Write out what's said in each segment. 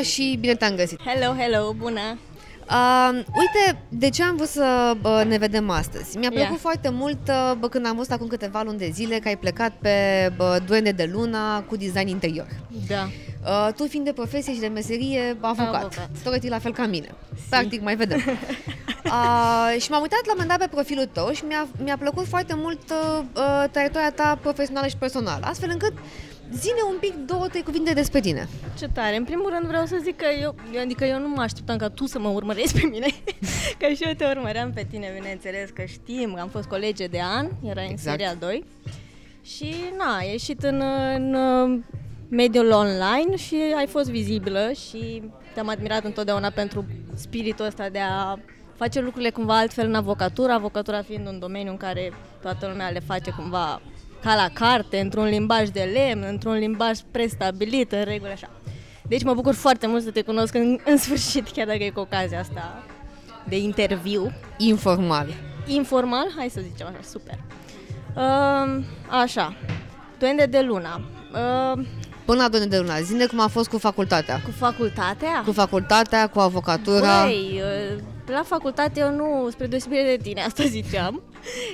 Laura și bine te-am găsit! Hello, hello, bună! Uh, uite, de ce am vrut să bă, ne vedem astăzi? Mi-a plăcut Yeah. foarte mult uh, bă, când am văzut acum câteva luni de zile că ai plecat pe bă, Duende de Luna cu design interior. Da. Uh, tu fiind de profesie și de meserie avocat, Avocat. Toretii la fel ca mine. Practic, mai vedem. uh, și m-am uitat la un moment dat pe profilul tău și mi-a, mi-a plăcut foarte mult uh, uh, traiectoria ta profesională și personală, astfel încât zine un pic două, trei cuvinte despre tine. Ce tare. În primul rând vreau să zic că eu, eu adică eu nu mă așteptam ca tu să mă urmărești pe mine, că și eu te urmăream pe tine, bineînțeles, că știm, am fost colege de an, era în Exact. seria 2 și na, ai ieșit în, în uh, mediul online și ai fost vizibilă și te-am admirat întotdeauna pentru spiritul ăsta de a face lucrurile cumva altfel în avocatură, avocatura fiind un domeniu în care toată lumea le face cumva ca la carte, într-un limbaj de lemn, într-un limbaj prestabilit, în regulă așa. Deci mă bucur foarte mult să te cunosc în, în sfârșit, chiar dacă e cu ocazia asta de interviu. Informal. Informal, hai să zicem așa, super. Uh, așa, Duende de Luna. Uh, Până la Duende de Luna, zine cum a fost cu facultatea. cu facultatea? Cu facultatea, cu avocatura. Băi, uh, la facultate eu nu, spre deosebire de tine, asta ziceam,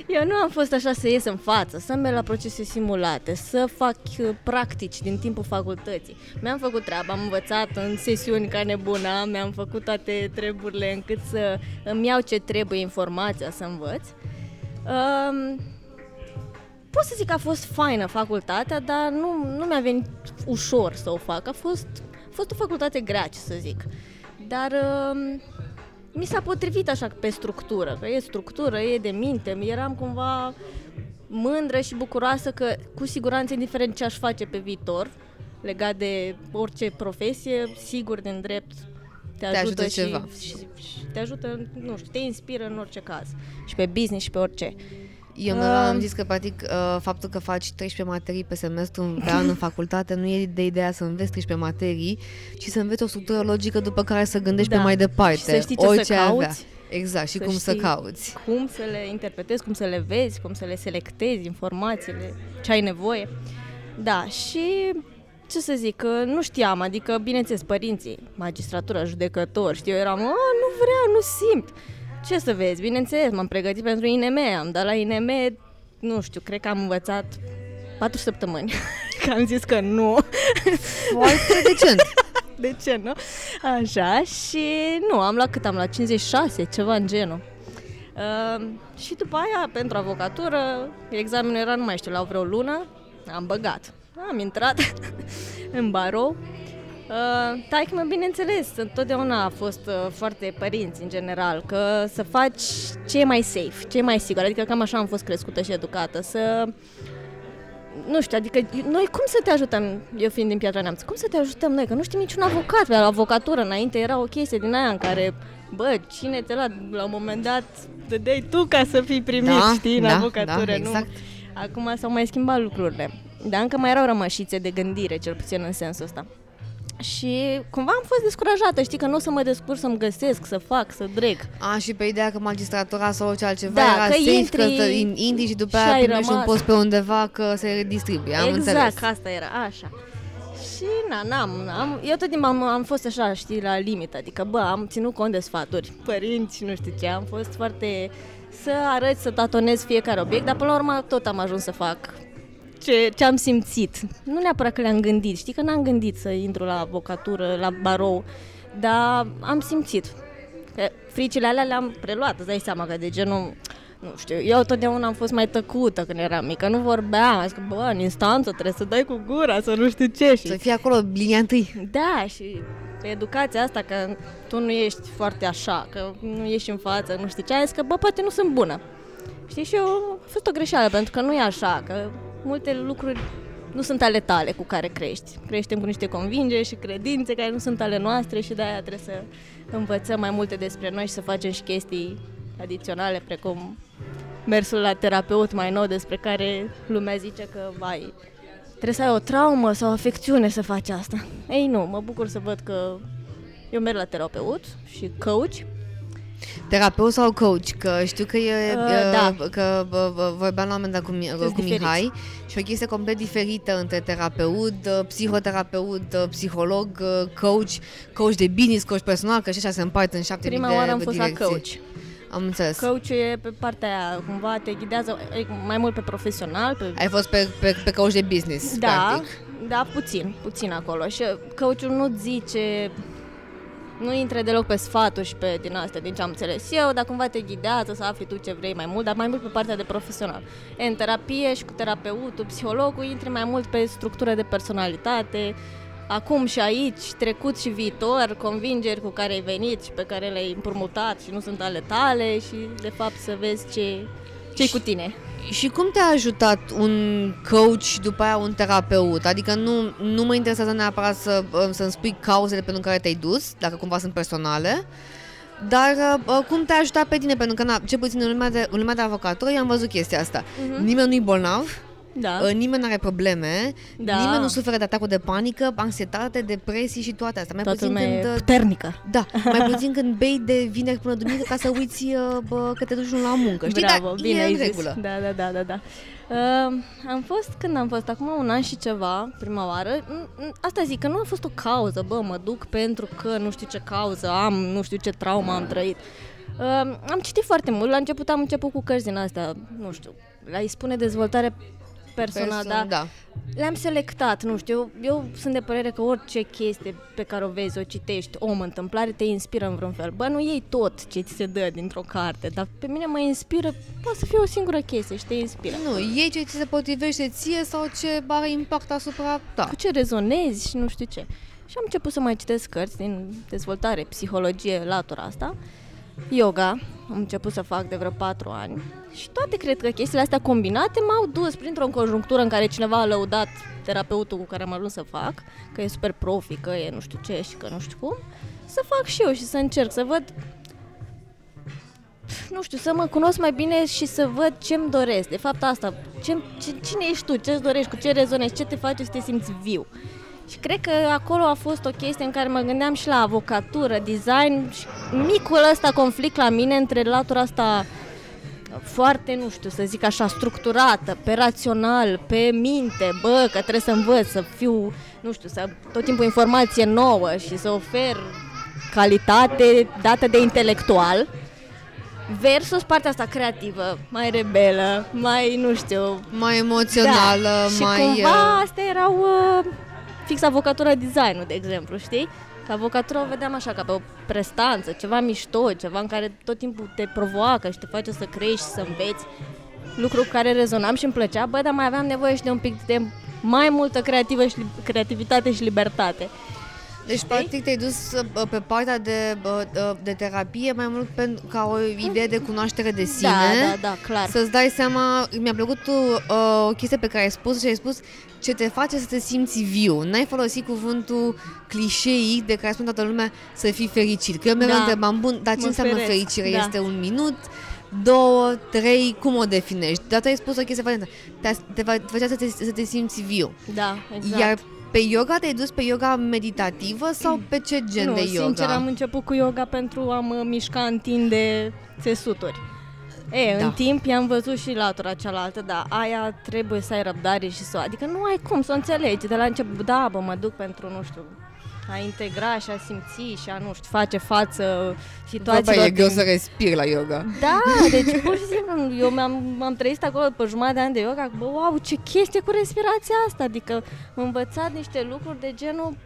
eu nu am fost așa să ies în față, să merg la procese simulate, să fac uh, practici din timpul facultății. Mi-am făcut treaba, am învățat în sesiuni ca nebuna, mi-am făcut toate treburile încât să îmi iau ce trebuie informația să învăț. Um, pot să zic că a fost faină facultatea, dar nu, nu mi-a venit ușor să o fac. A fost, a fost o facultate grea, ce să zic. Dar um, mi s-a potrivit așa pe structură, că e structură, e de minte, eram cumva mândră și bucuroasă că cu siguranță, indiferent ce aș face pe viitor, legat de orice profesie, sigur din drept te ajută, ajută și, ceva. Și, și te ajută, nu știu, te inspiră în orice caz. Și pe business și pe orice. Eu mereu am Um, zis că, practic, uh, faptul că faci 13 materii pe semestru în- pe an în facultate nu e de ideea să înveți 13 materii, ci să înveți o structură logică după care să gândești Da. pe mai departe. Și să știi ce orice să ai avea. cauți. Exact, și Să cum să știi cauți. Cum să le interpretezi, cum să le vezi, cum să le selectezi informațiile, ce ai nevoie. Da, și ce să zic, că nu știam, adică, bineînțeles, părinții, magistratura, judecător, știu, eu eram, a, nu vreau, nu simt. Ce să vezi, bineînțeles, m-am pregătit pentru INM, am dat la INM, nu știu, cred că am învățat patru săptămâni, că am zis că nu. Foarte decent. De ce, nu? Așa, și nu, am luat cât am luat, 56, ceva în genul. Uh, și după aia, pentru avocatură, examenul era, nu mai știu, la vreo lună, am băgat. Am intrat în barou. Uh, taică mă, bineînțeles, întotdeauna a fost uh, foarte părinți în general, că să faci ce e mai safe, ce e mai sigur, adică cam așa am fost crescută și educată, să nu știu, adică noi cum să te ajutăm, eu fiind din Piatra Neamț, cum să te ajutăm noi? Că nu știm niciun avocat, la avocatură înainte era o chestie din aia în care, bă, cine te la, la un moment dat, dădeai tu ca să fii primit, Da, știi, în da, avocatură, da, nu? exact. Acum s-au mai schimbat lucrurile, dar încă mai erau rămășițe de gândire, cel puțin în sensul ăsta. Și cumva am fost descurajată, știi, că nu o să mă descurc să-mi găsesc, să fac, să dreg. A, și pe ideea că magistratura sau orice altceva Da, era că safe, intri că te in- intri și după și aia ai primești un rămas. post pe undeva că se redistribuie. Am exact, înțeles. că asta era, așa. Și na, n-am, n-am, eu tot timpul am, am fost așa, știi, la limită, adică, bă, am ținut cont de sfaturi, părinți și nu știu ce, am fost foarte, să arăt, să tatonez fiecare obiect, dar până la urmă tot am ajuns să fac ce, ce am simțit. Nu neapărat că le-am gândit, știi că n-am gândit să intru la avocatură, la barou, dar am simțit. Că fricile alea le-am preluat, îți dai seama că de genul, nu știu, eu totdeauna am fost mai tăcută când eram mică, nu vorbeam, am zis că, bă, în instanță trebuie să dai cu gura, să nu știu ce. Și Să fie acolo linia întâi. da, și pe educația asta, că tu nu ești foarte așa, că nu ești în față, nu știi ce, am zis că, bă, poate nu sunt bună. Știi, și eu, a fost o greșeală, pentru că nu e așa, că multe lucruri nu sunt ale tale cu care crești. Creștem cu niște convingeri și credințe care nu sunt ale noastre și de-aia trebuie să învățăm mai multe despre noi și să facem și chestii adiționale, precum mersul la terapeut mai nou despre care lumea zice că, vai, trebuie să ai o traumă sau o afecțiune să faci asta. Ei nu, mă bucur să văd că eu merg la terapeut și coach Terapeut sau coach? Că știu că e, Uh, uh, da. că uh, uh, vorbeam la un moment dat cu, Mi- Sunt cu diferiți. Mihai și o chestie complet diferită între terapeut, uh, psihoterapeut, uh, psiholog, uh, coach, coach de business, coach personal, că și așa se împart în șapte Prima mii de oară am fost la direcții. coach. Am înțeles. Coach e pe partea aia, cumva te ghidează e, mai mult pe profesional, pe Ai fost pe, pe, pe coach de business, Da, practic. da, puțin, puțin acolo. Și coachul nu zice, nu intre deloc pe sfaturi și pe din astea, din ce am înțeles eu, dar cumva te ghidează să afli tu ce vrei mai mult, dar mai mult pe partea de profesional. E, în terapie și cu terapeutul, psihologul, intri mai mult pe structură de personalitate, acum și aici, trecut și viitor, convingeri cu care ai venit și pe care le-ai împrumutat și nu sunt ale tale și de fapt să vezi ce ce cu tine. Și cum te-a ajutat un coach după aia un terapeut? Adică nu, nu mă interesează neapărat să, uh, să-mi spui cauzele pentru care te-ai dus, dacă cumva sunt personale, dar uh, cum te-a ajutat pe tine? Pentru că, na, ce puțin în lumea de, în lumea de avocatură, eu am văzut chestia asta. Mhm. Nimeni nu-i bolnav, Da. uh, nimeni nu are probleme, Da. nimeni nu suferă de atacuri de panică, anxietate, depresii și toate astea. Mai Toată puțin lumea când... e uh, puternică. Da, mai puțin când bei de vineri până duminică ca să uiți uh, bă, că te duci la muncă. Știi, Bravo, dar bine e ai în zis. regulă. Da, da, da, da, da. Uh, am fost, când am fost, acum un an și ceva, prima oară, n- n- asta zic, că nu a fost o cauză, bă, mă duc pentru că nu știu ce cauză am, nu știu ce traumă am trăit. Uh, am citit foarte mult, la început am început cu cărți din astea, nu știu, la îi spune dezvoltare personală, Perso- dar da. le-am selectat, nu știu, eu, eu sunt de părere că orice chestie pe care o vezi, o citești, o întâmplare, te inspiră în vreun fel. Bă, nu iei tot ce ți se dă dintr-o carte, dar pe mine mă inspiră, poate să fie o singură chestie și te inspiră. Nu, iei ce ți se potrivește ție sau ce are impact asupra ta. Cu ce rezonezi și nu știu ce. Și am început să mai citesc cărți din dezvoltare, psihologie, latura asta, yoga, am început să fac de vreo patru ani și toate cred că chestiile astea combinate m-au dus printr-o conjunctură în care cineva a lăudat terapeutul cu care am ajuns să fac, că e super profi, că e nu știu ce și că nu știu cum, să fac și eu și să încerc să văd nu știu, să mă cunosc mai bine și să văd ce-mi doresc. De fapt asta, ce, ce, cine ești tu, ce-ți dorești, cu ce rezonezi, ce te face să te simți viu. Și cred că acolo a fost o chestie în care mă gândeam și la avocatură, design și micul ăsta conflict la mine între latura asta foarte, nu știu, să zic așa, structurată, pe rațional, pe minte, bă, că trebuie să învăț, să fiu, nu știu, să tot timpul informație nouă și să ofer calitate dată de intelectual, versus partea asta creativă, mai rebelă, mai, nu știu, Mai emoțională, da. și mai... cumva uh, astea erau uh, fix avocatura design de exemplu, știi? Că avocatura o vedeam așa, ca pe o prestanță, ceva mișto, ceva în care tot timpul te provoacă și te face să crești, să înveți lucru cu care rezonam și îmi plăcea, bă, dar mai aveam nevoie și de un pic de mai multă creativă și, creativitate și libertate. Deci, practic, te-ai dus uh, pe partea de, uh, uh, de terapie mai mult pentru, ca o idee de cunoaștere de sine. Da, da, da, clar. Să-ți dai seama, mi-a plăcut uh, o chestie pe care ai spus și ai spus ce te face să te simți viu. N-ai folosit cuvântul clișeic de care spune toată lumea să fii fericit. Că eu mereu Da. întrebam, bun, dar ce Mă înseamnă feresc, fericire? da. Este un minut, două, trei, cum o definești? Dar tu ai spus o chestie foarte te, te, fa- te făcea să te, să te simți viu. Da, exact. Iar pe yoga te-ai dus pe yoga meditativă sau pe ce gen nu, de yoga? sincer am început cu yoga pentru a mă mișca, întinde țesuturi. E, Da. în timp i-am văzut și latura cealaltă, da, aia trebuie să ai răbdare și să o... Adică nu ai cum să o înțelegi. De la început, da, bă, mă duc pentru, nu știu, a integra și a simți și a, nu știu, face față situațiilor Vorba e greu din- să respiri la yoga. Da, deci pur și simplu, eu m-am, m-am trăit acolo pe jumătate de ani de yoga, bă, wow, ce chestie cu respirația asta, adică am învățat niște lucruri de genul,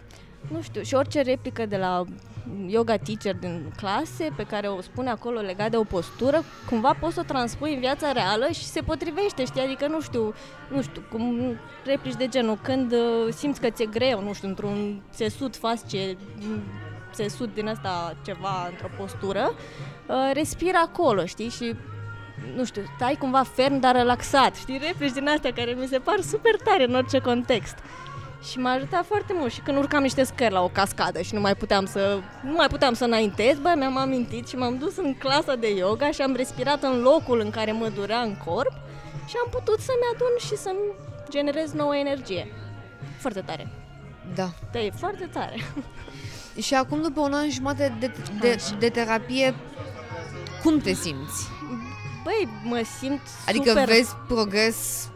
nu știu, și orice replică de la yoga teacher din clase pe care o spune acolo legat de o postură, cumva poți să o transpui în viața reală și se potrivește, știi, adică nu știu, nu știu, cum replici de genul, când uh, simți că ți-e greu, nu știu, într-un țesut fascie, țesut din asta ceva într-o postură, uh, respira acolo, știi, și nu știu, stai cumva ferm, dar relaxat, știi, replici din astea care mi se par super tare în orice context. Și m-a ajutat foarte mult și când urcam niște scări la o cascadă și nu mai puteam să nu mai puteam să înaintez, bă, mi-am amintit și m-am dus în clasa de yoga și am respirat în locul în care mă durea în corp și am putut să-mi adun și să-mi generez nouă energie. Foarte tare. Da. Da, e foarte tare. Și acum, după un an și jumătate de, de, Așa. de terapie, cum te simți? Băi, mă simt Adică super... vezi progres,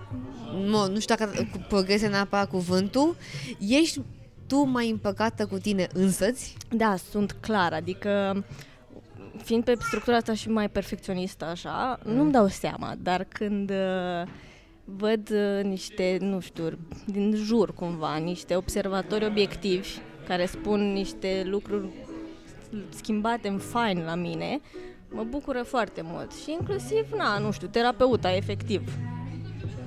nu, nu știu dacă cu progrese neapărat cuvântul, ești tu mai împăcată cu tine însăți? Da, sunt clar, adică fiind pe structura asta și mai perfecționistă așa, mm. nu-mi dau seama, dar când uh, văd uh, niște, nu știu, din jur cumva, niște observatori obiectivi care spun niște lucruri schimbate în fine la mine, mă bucură foarte mult. Și inclusiv, na, nu știu, terapeuta, efectiv.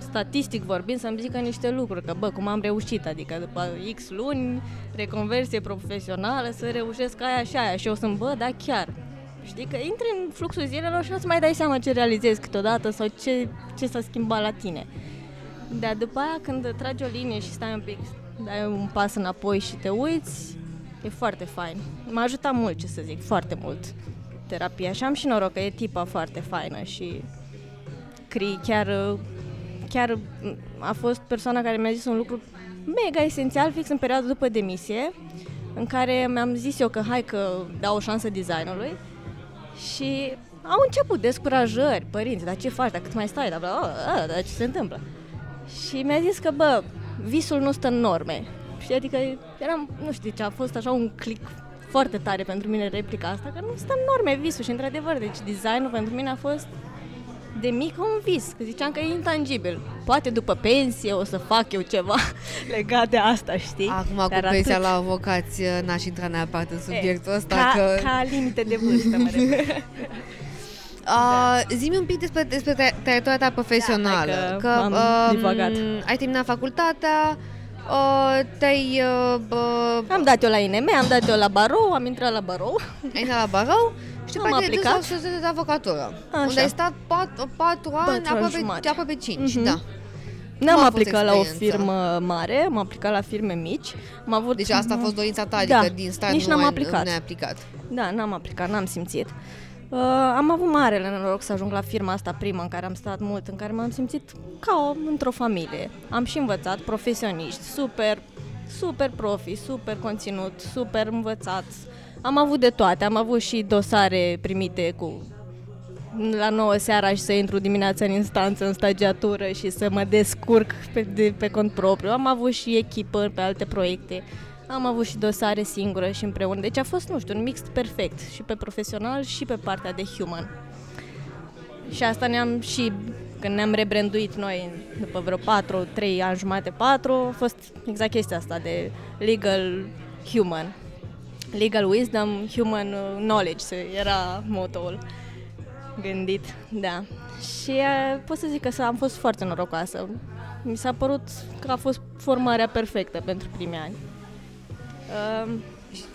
Statistic vorbind, să-mi zică niște lucruri, că bă, cum am reușit, adică după X luni, reconversie profesională, să reușesc aia și aia. Și eu sunt, bă, da, chiar. Știi că intri în fluxul zilelor și nu-ți mai dai seama ce realizezi câteodată sau ce, ce s-a schimbat la tine. Dar după aia când tragi o linie și stai un pic, dai un pas înapoi și te uiți, e foarte fain. M-a ajutat mult, ce să zic, foarte mult terapia și am și noroc că e tipa foarte faină și Cri chiar, chiar a fost persoana care mi-a zis un lucru mega esențial fix în perioada după demisie în care mi-am zis eu că hai că dau o șansă designului și au început descurajări, părinți, dar ce faci, dacă cât mai stai, dar, bla, bla, dar ce se întâmplă? Și mi-a zis că, bă, visul nu stă în norme. Și adică eram, nu știu ce, a fost așa un click foarte tare pentru mine replica asta, că nu stă în norme visul și într-adevăr, deci designul pentru mine a fost de mic un vis, că ziceam că e intangibil. Poate după pensie o să fac eu ceva legat de asta, știi? Acum Dar cu pensia atât... la avocați n-aș intra neapărat în subiectul ăsta. Ca, că... ca limite de vârstă, mă refer. Uh, zi-mi un pic despre, despre traiectoria ta profesională. Da, că, că am uh, divagat. Ai terminat facultatea, uh, te-ai... Uh, am dat eu la INM, am dat eu la barou, am intrat la barou. Ai intrat la barou și după aceea te-ai dus la de avocatură. Așa. Unde ai stat 4, 4 ani, aproape, aproape 5, mm-hmm. da. N-am aplicat la o firmă mare, am aplicat la firme mici. Am avut deci asta a fost dorința ta, adică da, din start nici nu n-am ai, aplicat. Nu ai aplicat. Da, n-am aplicat, n-am simțit. Uh, am avut marele noroc să ajung la firma asta prima în care am stat mult, în care m-am simțit ca o, într-o familie. Am și învățat profesioniști, super, super profi, super conținut, super învățat. Am avut de toate, am avut și dosare primite cu la 9 seara și să intru dimineața în instanță, în stagiatură și să mă descurc pe, de, pe cont propriu. Am avut și echipă pe alte proiecte. Am avut și dosare singură și împreună. Deci a fost, nu știu, un mix perfect și pe profesional și pe partea de human. Și asta ne-am și când ne-am rebranduit noi după vreo 4, 3 ani jumate, 4, a fost exact chestia asta de legal human. Legal wisdom, human knowledge, era motoul gândit, da. Și pot să zic că am fost foarte norocoasă. Mi s-a părut că a fost formarea perfectă pentru primii ani. Um,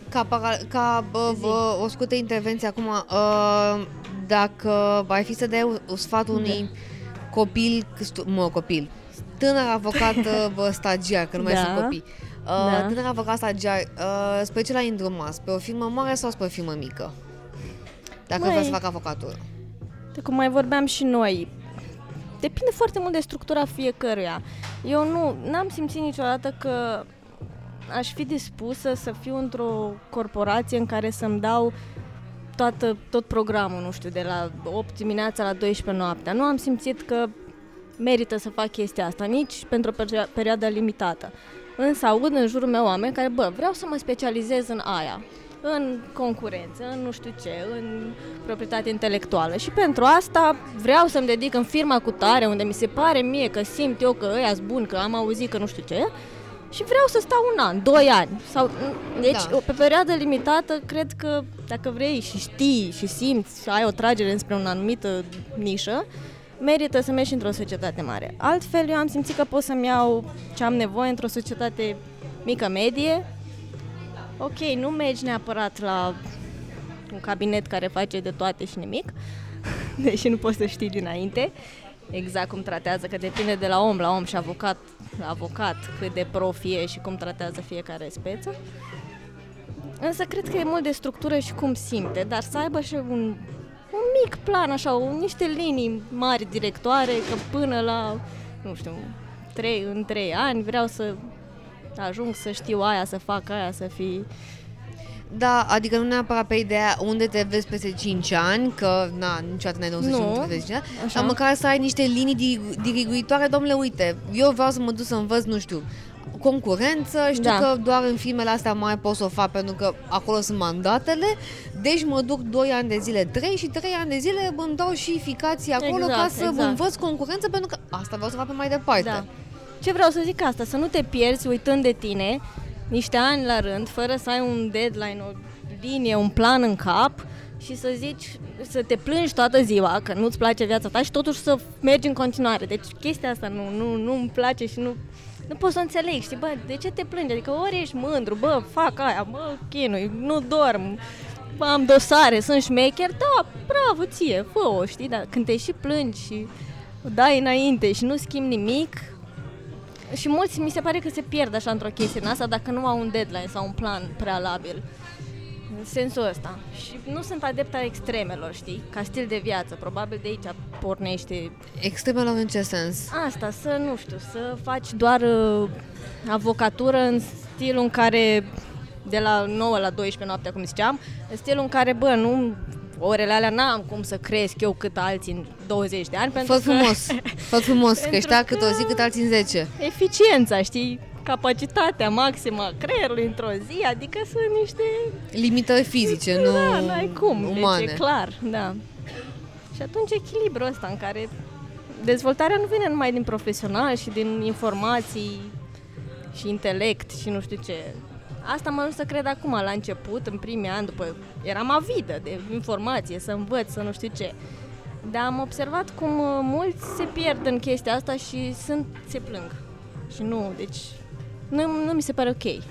ca, ca bă, bă, o scurtă intervenție acum, uh, dacă ai fi să dai un sfat unui da. copil, mă, copil, tânăr avocat bă, stagiar, că nu mai da. sunt copii, uh, da. tânăr avocat stagiar, uh, spre ce l-ai îndrumat? Spre o firmă mare sau spre o firmă mică? Dacă Măi, vrea să facă avocatură. De cum mai vorbeam și noi, depinde foarte mult de structura fiecăruia. Eu nu am simțit niciodată că aș fi dispusă să fiu într-o corporație în care să-mi dau toată, tot programul, nu știu, de la 8 dimineața la 12 noaptea. Nu am simțit că merită să fac chestia asta, nici pentru o perioadă limitată. Însă aud în jurul meu oameni care, bă, vreau să mă specializez în aia, în concurență, în nu știu ce, în proprietate intelectuală. Și pentru asta vreau să-mi dedic în firma cu tare, unde mi se pare mie că simt eu că ăia sunt bun, că am auzit că nu știu ce, și vreau să stau un an, doi ani. Sau, deci, da. pe perioadă limitată, cred că dacă vrei și știi și simți și ai o tragere înspre o anumită nișă, merită să mergi într-o societate mare. Altfel, eu am simțit că pot să-mi iau ce am nevoie într-o societate mică, medie. Ok, nu mergi neapărat la un cabinet care face de toate și nimic, deși nu poți să știi dinainte exact cum tratează, că depinde de la om la om și avocat la avocat cât de profi e și cum tratează fiecare speță. Însă cred că e mult de structură și cum simte, dar să aibă și un, un mic plan, așa, un, niște linii mari directoare, că până la, nu știu, trei, în trei ani vreau să ajung să știu aia, să fac aia, să fi Da, adică nu neapărat pe ideea unde te vezi peste 5 ani, că na, niciodată n-ai de unde să știi Nu, unde te vezi peste 5 ani, așa. dar măcar să ai niște linii di- diriguitoare, domnule, uite, eu vreau să mă duc să învăț, nu știu, concurență, știu Da. că doar în filmele astea mai pot să o fac pentru că acolo sunt mandatele, deci mă duc 2 ani de zile, 3 și 3 ani de zile îmi dau și ficații acolo Exact, ca să exact. învăț concurență pentru că asta vreau să fac pe mai departe. Da. Ce vreau să zic asta, să nu te pierzi uitând de tine niște ani la rând, fără să ai un deadline, o linie, un plan în cap și să zici, să te plângi toată ziua că nu-ți place viața ta și totuși să mergi în continuare. Deci chestia asta nu, nu, nu-mi place și nu, nu pot să înțeleg, știi, bă, de ce te plângi? Adică ori ești mândru, bă, fac aia, mă, chinui, nu dorm, bă, am dosare, sunt șmecher, da, bravo ție, fă-o, știi, dar când te și plângi și o dai înainte și nu schimbi nimic, și mulți mi se pare că se pierd așa într-o chestie în asta dacă nu au un deadline sau un plan prealabil. În sensul ăsta. Și nu sunt adepta extremelor, știi? Ca stil de viață. Probabil de aici pornește Extremelor în ce sens? asta, să nu știu, să faci doar uh, avocatură în stilul în care de la 9 la 12 noaptea, cum ziceam, în stilul în care, bă, nu orele alea n-am cum să cresc eu cât alții în 20 de ani, pentru Fă că frumos, fă frumos, că Pentru ăștia cât o zi, că- cât alții în 10. eficiența, știi? Capacitatea maximă a creierului într-o zi, adică sunt niște... Limitări fizice, nu da, n-ai cum, umane. deci e clar, da. Și atunci echilibrul ăsta în care dezvoltarea nu vine numai din profesional și din informații și intelect și nu știu ce. Asta mă ajuns să cred acum, la început, în primii ani, după... Eram avidă de informație, să învăț, să nu știu ce. Dar am observat cum uh, mulți se pierd în chestia asta și sunt, se plâng. Și nu, deci nu, nu mi se pare ok.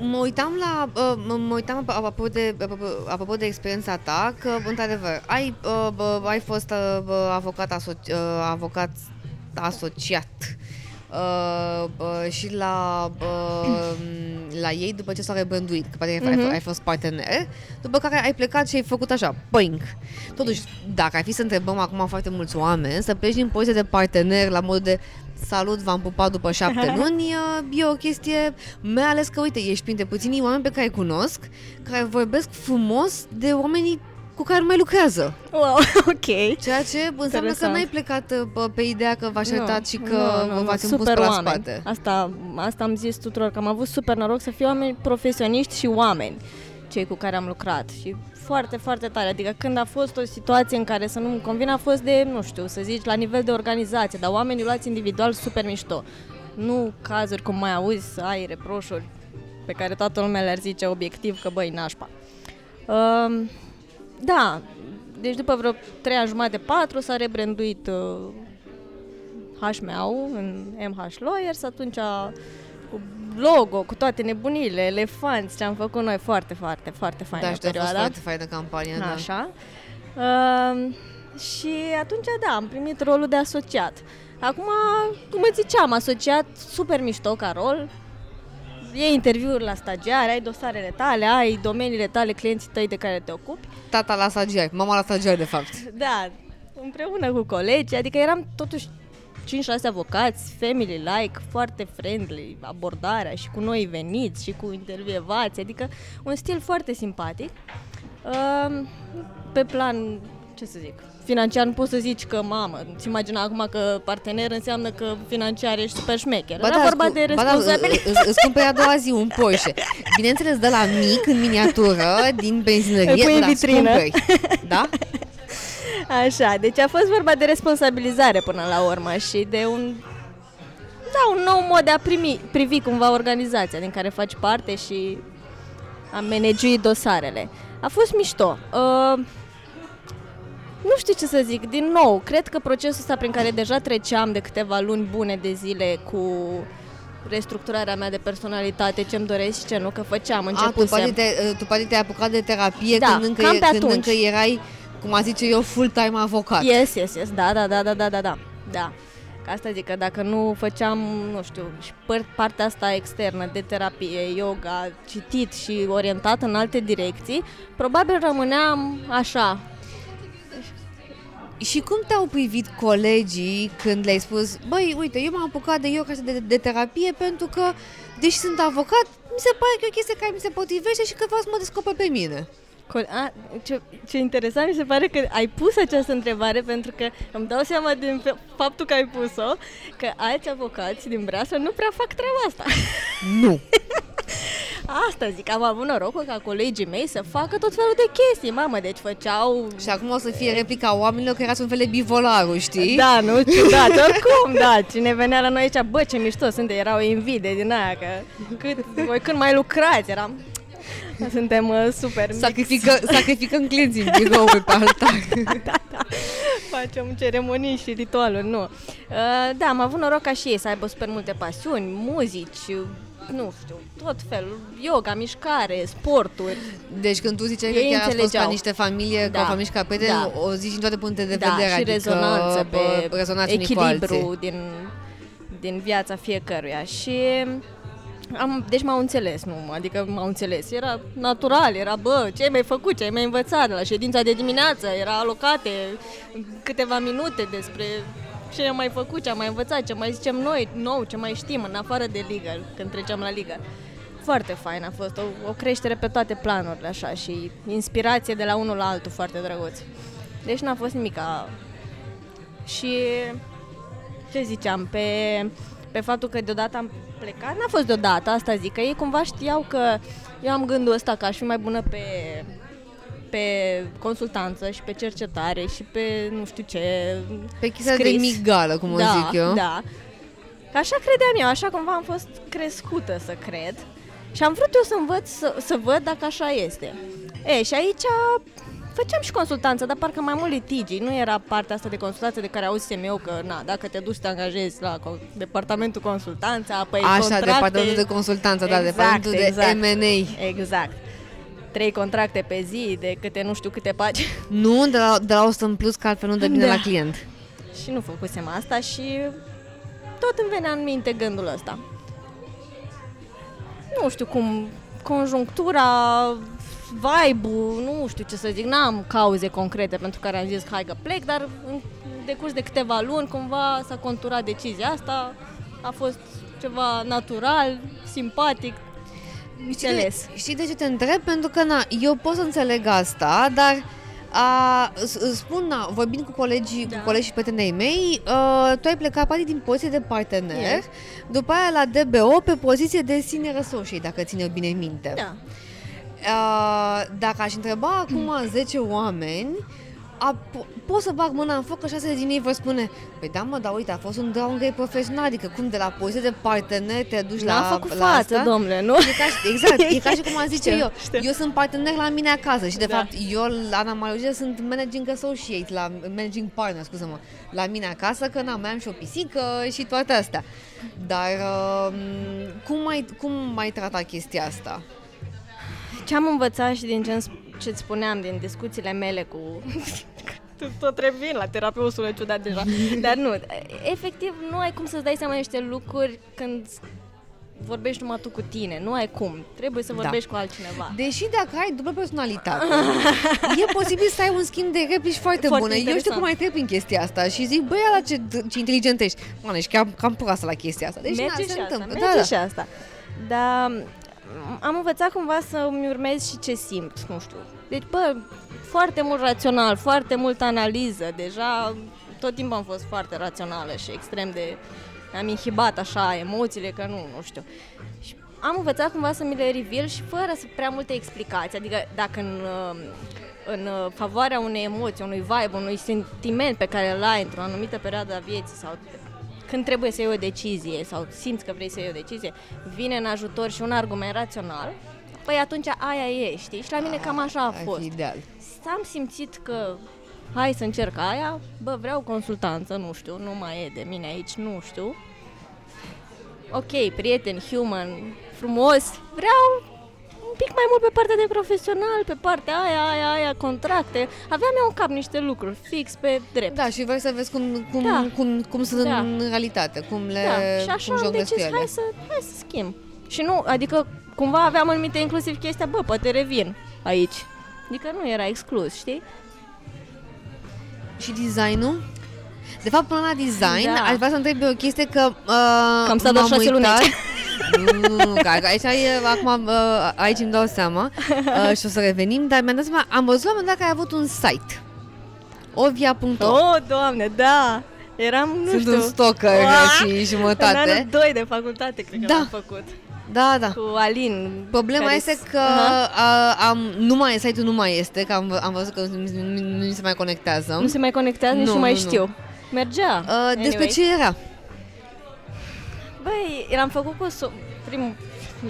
Mă uitam la, uh, mă, mă uitam ap- apropo de, apropo, apropo de experiența ta, că într-adevăr ai, uh, bă, ai fost uh, bă, avocat, aso- uh, avocat asociat uh, bă, și la, uh, la ei după ce s-au rebranduit, că poate ai, Mhm. ai fost partener, după care ai plecat și ai făcut așa, boing. Totuși, dacă ar fi să întrebăm acum foarte mulți oameni, să pleci din poziție de partener la modul de salut, v-am pupat după șapte luni, uh, e o chestie, mai ales că, uite, ești printre puținii oameni pe care îi cunosc, care vorbesc frumos de oamenii cu care nu mai lucrează. Wow, ok. Ceea ce înseamnă că Interesant. n-ai plecat uh, pe- pe ideea că v-aș iertat și că nu, nu, v-ați nu, împus super pe la oameni. spate. Asta, asta am zis tuturor, că am avut super noroc să fie oameni profesioniști și oameni cei cu care am lucrat și foarte, foarte tare. Adică când a fost o situație în care să nu-mi convine, a fost de, nu știu, să zici, la nivel de organizație, dar oamenii luați individual super mișto. Nu cazuri cum mai auzi să ai reproșuri pe care toată lumea le-ar zice obiectiv că băi, nașpa. Um, da, deci după vreo trei ani jumate, patru, s-a rebranduit uh, HMAU în MH Lawyers, atunci cu logo, cu toate nebunile, elefanți, ce am făcut noi, foarte, foarte, foarte faină Da, și a fost perioada. foarte faină campania, da. Așa. Uh, și atunci, da, am primit rolul de asociat. Acum, cum îți ziceam, asociat super mișto ca rol. Iei interviuri la stagiari, ai dosarele tale, ai domeniile tale, clienții tăi de care te ocupi. Tata la stagiar, mama la stagiar, de fapt. Da, împreună cu colegi, adică eram totuși 5-6 avocați, family like, foarte friendly, abordarea și cu noi veniți și cu intervievați, adică un stil foarte simpatic. Um, Pe plan, ce să zic, financiar nu poți să zici că, mamă, îți imagina acum că partener înseamnă că financiar ești super șmecher. Era vorba de scu- ba da, responsabilitate. î- î- îți cumperi a doua zi un Porsche. Bineînțeles, de la mic, în miniatură, din benzinărie, Cu în dar vitrină. cumperi. Da? Așa, deci a fost vorba de responsabilizare până la urmă și de un da, un nou mod de a primi, privi cumva organizația din care faci parte și a managui dosarele. A fost mișto. Uh, nu știu ce să zic, din nou, cred că procesul ăsta prin care deja treceam de câteva luni bune de zile cu restructurarea mea de personalitate, ce-mi doresc și ce nu, că făceam, A, tu începusem. poate, te, tu poate te-ai apucat de terapie Da, când, încă, cam e- pe când atunci. încă erai, cum a zice eu, full-time avocat. Yes, yes, yes, da, da, da, da, da, da, da. da. Ca asta zic, că dacă nu făceam, nu știu, și partea asta externă de terapie, yoga, citit și orientat în alte direcții, probabil rămâneam așa. Și cum te-au privit colegii când le-ai spus, băi, uite, eu m-am apucat de yoga și de, de terapie pentru că, deși sunt avocat, mi se pare că e o chestie care mi se potrivește și că vreau să mă descoper pe mine. A, ce, ce interesant mi se pare că ai pus această întrebare pentru că îmi dau seama din faptul că ai pus-o că alți avocați din Brasov nu prea fac treaba asta. Nu. Asta zic, am avut norocul ca colegii mei să facă tot felul de chestii, mamă, deci făceau... Și acum o să fie replica oamenilor că era un fel de bivolaru, știi? Da, nu, ciudat, oricum, da, cine venea la noi aici, bă, ce mișto sunt, era o invidie din aia, că cât, voi când mai lucrați, eram, suntem uh, super Sacrifică, Sacrificăm clienții în biroul pe altar. da, da, da. Facem ceremonii și ritualuri, nu. Uh, da, am avut noroc ca și ei să aibă super multe pasiuni, muzici, nu știu, tot felul, yoga, mișcare, sporturi. Deci când tu ziceai că chiar ați fost ca niște familie, da. ca o familie ca prieteni, da. o zici în toate punctele de da, vedere, și adică rezonanță pe rezonanță echilibru din, din viața fiecăruia și am, deci m-au înțeles, nu, adică m-au înțeles. Era natural, era, bă, ce ai mai făcut, ce ai mai învățat la ședința de dimineață, era alocate câteva minute despre ce am mai făcut, ce am mai învățat, ce mai zicem noi, nou, ce mai știm, în afară de legal, când treceam la legal. Foarte fain a fost, o, o creștere pe toate planurile, așa, și inspirație de la unul la altul, foarte drăguț. Deci n-a fost nimica. Și ce ziceam, pe, pe faptul că deodată am plecat, n-a fost deodată, asta zic, că ei cumva știau că eu am gândul ăsta că aș fi mai bună pe pe consultanță și pe cercetare și pe nu știu ce Pe chestia de migală, cum da, o zic eu. Da, Că așa credeam eu, așa cumva am fost crescută să cred și am vrut eu să învăț, să, să văd dacă așa este. E, și aici făceam și consultanță, dar parcă mai mult litigii. Nu era partea asta de consultanță de care auzisem eu că, na, dacă te duci să te angajezi la departamentul consultanța, apoi Așa, contracte... departamentul de consultanță, exact, da, departamentul exact, de M&A. Exact trei contracte pe zi de câte nu știu câte pagini. Nu, de la, de la 100 în plus, că altfel nu dă bine da. la client. Și nu făcusem asta și tot îmi venea în minte gândul ăsta. Nu știu cum, conjunctura, vibe-ul, nu știu ce să zic, n-am cauze concrete pentru care am zis hai că plec, dar în decurs de câteva luni cumva s-a conturat decizia asta, a fost ceva natural, simpatic, Știi de, știi de ce te întreb? Pentru că, na, eu pot să înțeleg asta, dar a, spun, na, vorbind cu colegii, da. cu colegii și prietenii mei, a, tu ai plecat poate din poziție de partener, yes. după aia la DBO pe poziție de senior associate, dacă ține bine minte. Da. A, dacă aș întreba acum 10 oameni, a, po- pot să bag mâna în foc că șase din ei vă spune Păi da mă, dar uite, a fost un downgrade profesional Adică cum de la poziție de partener te duci N-a la făcut la față, asta? domnule, nu? E ca, exact, e ca și cum am zice eu știu. Eu sunt partener la mine acasă Și de da. fapt eu, la Ana Mariuge, sunt managing associate la Managing partner, scuză-mă La mine acasă, că n-am, mai am și o pisică și toate astea Dar uh, cum, mai, cum mai trata chestia asta? Ce am învățat și din ce ce-ți spuneam din discuțiile mele cu... tot revin la terapeut, sună ciudat deja. Dar nu, efectiv nu ai cum să-ți dai seama niște lucruri când vorbești numai tu cu tine, nu ai cum. Trebuie să da. vorbești da. cu altcineva. Deși dacă ai dublă personalitate, e posibil să ai un schimb de replici foarte, foarte bune. Interesant. Eu știu cum mai trec prin chestia asta și zic, băi, la ce, ce inteligent ești. Mă, ești cam, cam proastă la chestia asta. Deci, merge na, și se asta, întâmplă. merge da, și asta. Dar am învățat cumva să îmi urmez și ce simt, nu știu. Deci, bă, foarte mult rațional, foarte mult analiză. Deja tot timpul am fost foarte rațională și extrem de... Am inhibat așa emoțiile, că nu, nu știu. Și am învățat cumva să mi le reveal și fără să prea multe explicații. Adică dacă în, în favoarea unei emoții, unui vibe, unui sentiment pe care îl ai într-o anumită perioadă a vieții sau când trebuie să iei o decizie sau simți că vrei să iei o decizie, vine în ajutor și un argument rațional, păi atunci aia e, știi? Și la mine cam așa a fost. Ideal. Am simțit că hai să încerc aia, bă, vreau consultanță, nu știu, nu mai e de mine aici, nu știu. Ok, prieten, human, frumos, vreau un pic mai mult pe partea de profesional, pe partea aia, aia, aia, contracte. Aveam eu în cap niște lucruri fix pe drept. Da, și vrei să vezi cum, cum, da. cum, cum sunt da. în realitate, cum le da. Și așa cum am decis, hai să, hai să schimb. Și nu, adică cumva aveam în minte inclusiv chestia, bă, poate revin aici. Adică nu era exclus, știi? Și designul? De fapt, până la design, da. aș vrea să întreb o chestie că uh, Cam s-a dat șase luni Nu, nu, nu, că aici e, acum, uh, aici îmi dau seama uh, și o să revenim, dar mi-am dat seama, am văzut la un moment dat că ai avut un site. Ovia.ro Oh, doamne, da! Eram, nu Sunt știu... un stalker Uah! și În jumătate. anul 2 de facultate, cred că Da. l-am făcut. Da, da. Cu Alin. Problema care este s- că Aha. a, am, nu mai, site-ul nu mai este, că am, am văzut că nu, nu, nu, nu se mai conectează. Nu se mai conectează, nici Nu, nu mai nu, nu. știu. Mergea. Uh, despre Anyway. ce era? Băi, l-am făcut cu so- primul...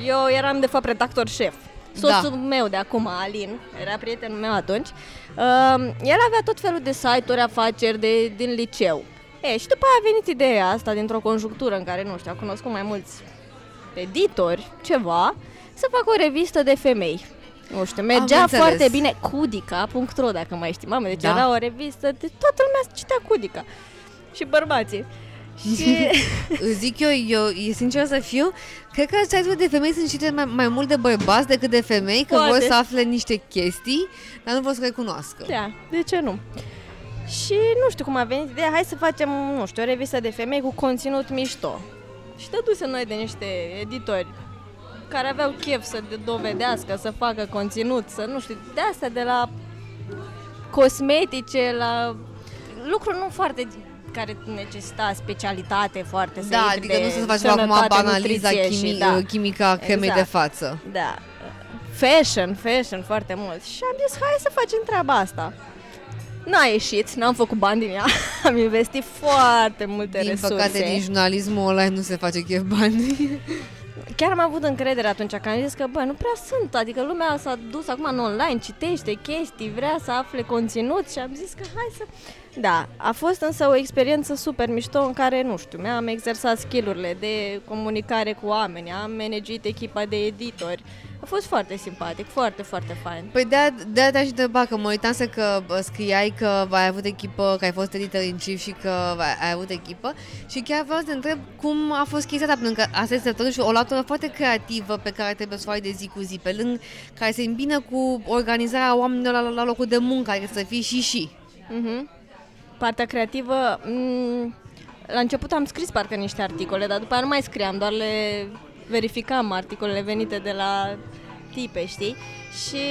Eu eram de fapt redactor șef. Soțul Da. meu de acum, Alin, era prietenul meu atunci. Uh, el avea tot felul de site-uri, afaceri de, din liceu. E, și după aia a venit ideea asta dintr-o conjunctură în care, nu știu, a cunoscut mai mulți editori, ceva, să fac o revistă de femei. Nu știu, mergea înțeles. foarte bine Cudica.ro, dacă mai știi, mamă, deci Da. era o revistă de toată lumea citea Cudica. Și bărbații. Și Îți zic eu, eu, e sincer să fiu, cred că site-urile de femei sunt citite mai, mai mult de bărbați decât de femei, că Poate. vor să afle niște chestii, dar nu vor să recunoască. Da, de ce nu? Și nu știu cum a venit ideea, hai să facem, nu știu, o revistă de femei cu conținut mișto. Și dăduse noi de niște editori care aveau chef să de- dovedească, să facă conținut, să nu știu, de asta de la cosmetice, la lucruri nu foarte care necesita specialitate foarte să Da, intri adică de nu să faci acum sănătate, banaliza nutriție chimi, și, da. chimica cremei Exact. de față. Da. Fashion, fashion foarte mult. Și am zis, hai să facem treaba asta. N-a ieșit, n-am făcut bani din ea. am investit foarte multe Din resurse. păcate, din jurnalismul online nu se face chef bani. Chiar am avut încredere atunci că am zis că, bă, nu prea sunt. Adică lumea s-a dus acum în online, citește chestii, vrea să afle conținut și am zis că hai să... Da, a fost însă o experiență super mișto în care, nu știu, mi-am exersat skillurile de comunicare cu oameni, am managit echipa de editori. A fost foarte simpatic, foarte, foarte fain. Păi de-aia, de-aia te-aș întreba, că mă uitam să că bă, scriai că ai avut echipă, că ai fost editor în chief și că ai, ai avut echipă și chiar vreau să te întreb cum a fost chestia ta, pentru că asta este totuși o latură foarte creativă pe care trebuie să o ai de zi cu zi, pe lângă care se îmbină cu organizarea oamenilor la, la locul de muncă, adică să fii și și. Mhm. Partea creativă, m- la început am scris parcă niște articole, dar după aia nu mai scriam, doar le verificam articolele venite de la tipe, știi? Și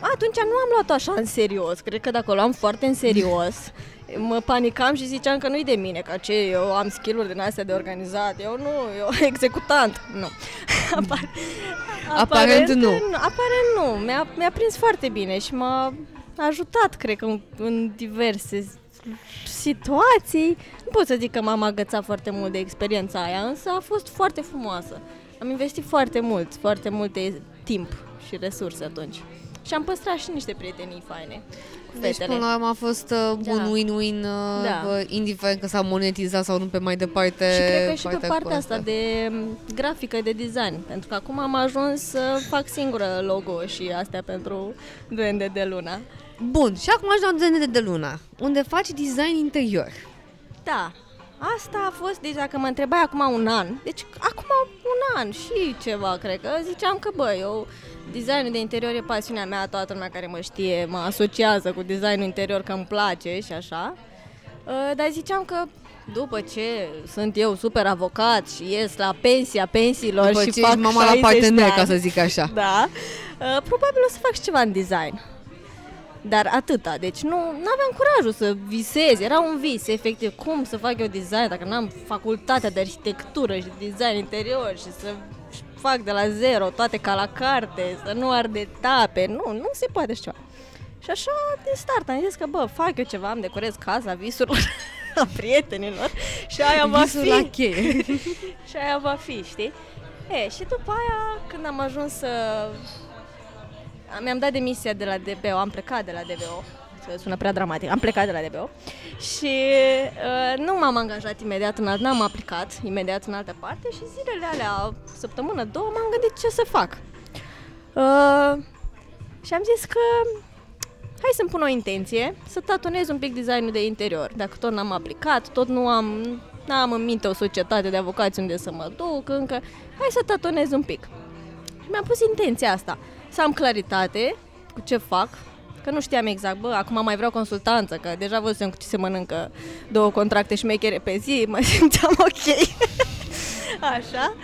atunci nu am luat așa în serios, cred că dacă o luam foarte în serios, mă panicam și ziceam că nu-i de mine, că ce, eu am skill-uri din astea de organizat, eu nu, eu executant, nu. Apar- Aparent nu. Aparent nu, mi-a, mi-a prins foarte bine și m-a ajutat, cred că, în, în diverse situații. Nu pot să zic că m-am agățat foarte mult de experiența aia, însă a fost foarte frumoasă. Am investit foarte mult, foarte multe timp și resurse atunci. Și am păstrat și niște prietenii faine cu Deci fetele. până la urmă a fost uh, Da. un win-win, uh, Da. bă, indiferent că s-a monetizat sau nu pe mai departe. Și cred că și pe partea partea cu asta de m, grafică, de design. Pentru că acum am ajuns să fac singură logo și astea pentru duende de luna. Bun, și acum ajung la Zene de Luna, unde faci design interior. Da, asta a fost, deci dacă mă întrebai acum un an, deci acum un an și ceva, cred că, ziceam că, bă, eu, designul de interior e pasiunea mea, toată lumea care mă știe mă asociază cu designul interior că îmi place și așa, Uh, dar ziceam că după ce sunt eu super avocat și ies la pensia pensiilor După și ce fac ești mama la 60 de partener, ani, ca să zic așa. Da, uh, probabil o să fac și ceva în design. Dar atâta, deci nu aveam curajul să visez, era un vis, efectiv, cum să fac eu design dacă n-am facultatea de arhitectură și design interior și să fac de la zero toate ca la carte, să nu ard etape, nu, nu se poate așa ceva. Și așa, din start, am zis că, bă, fac eu ceva, îmi decorez casa visurilor a prietenilor și aia va Visul fi. la cheie. și aia va fi, știi? E, și după aia, când am ajuns să... Mi-am dat demisia de la DBO, am plecat de la DBO, că sună prea dramatic, am plecat de la DBO și uh, nu m-am angajat imediat în alt, n-am aplicat imediat în altă parte și zilele alea, săptămână, două, m-am gândit ce să fac. Uh, și am zis că hai să-mi pun o intenție, să tatonez un pic designul de interior. Dacă tot n-am aplicat, tot nu am, n-am în minte o societate de avocați unde să mă duc încă, hai să tatonez un pic. Și mi-am pus intenția asta, să am claritate cu ce fac, că nu știam exact, bă, acum mai vreau consultanță, că deja văzusem cu ce se mănâncă două contracte șmechere pe zi, mă simțeam ok. Așa.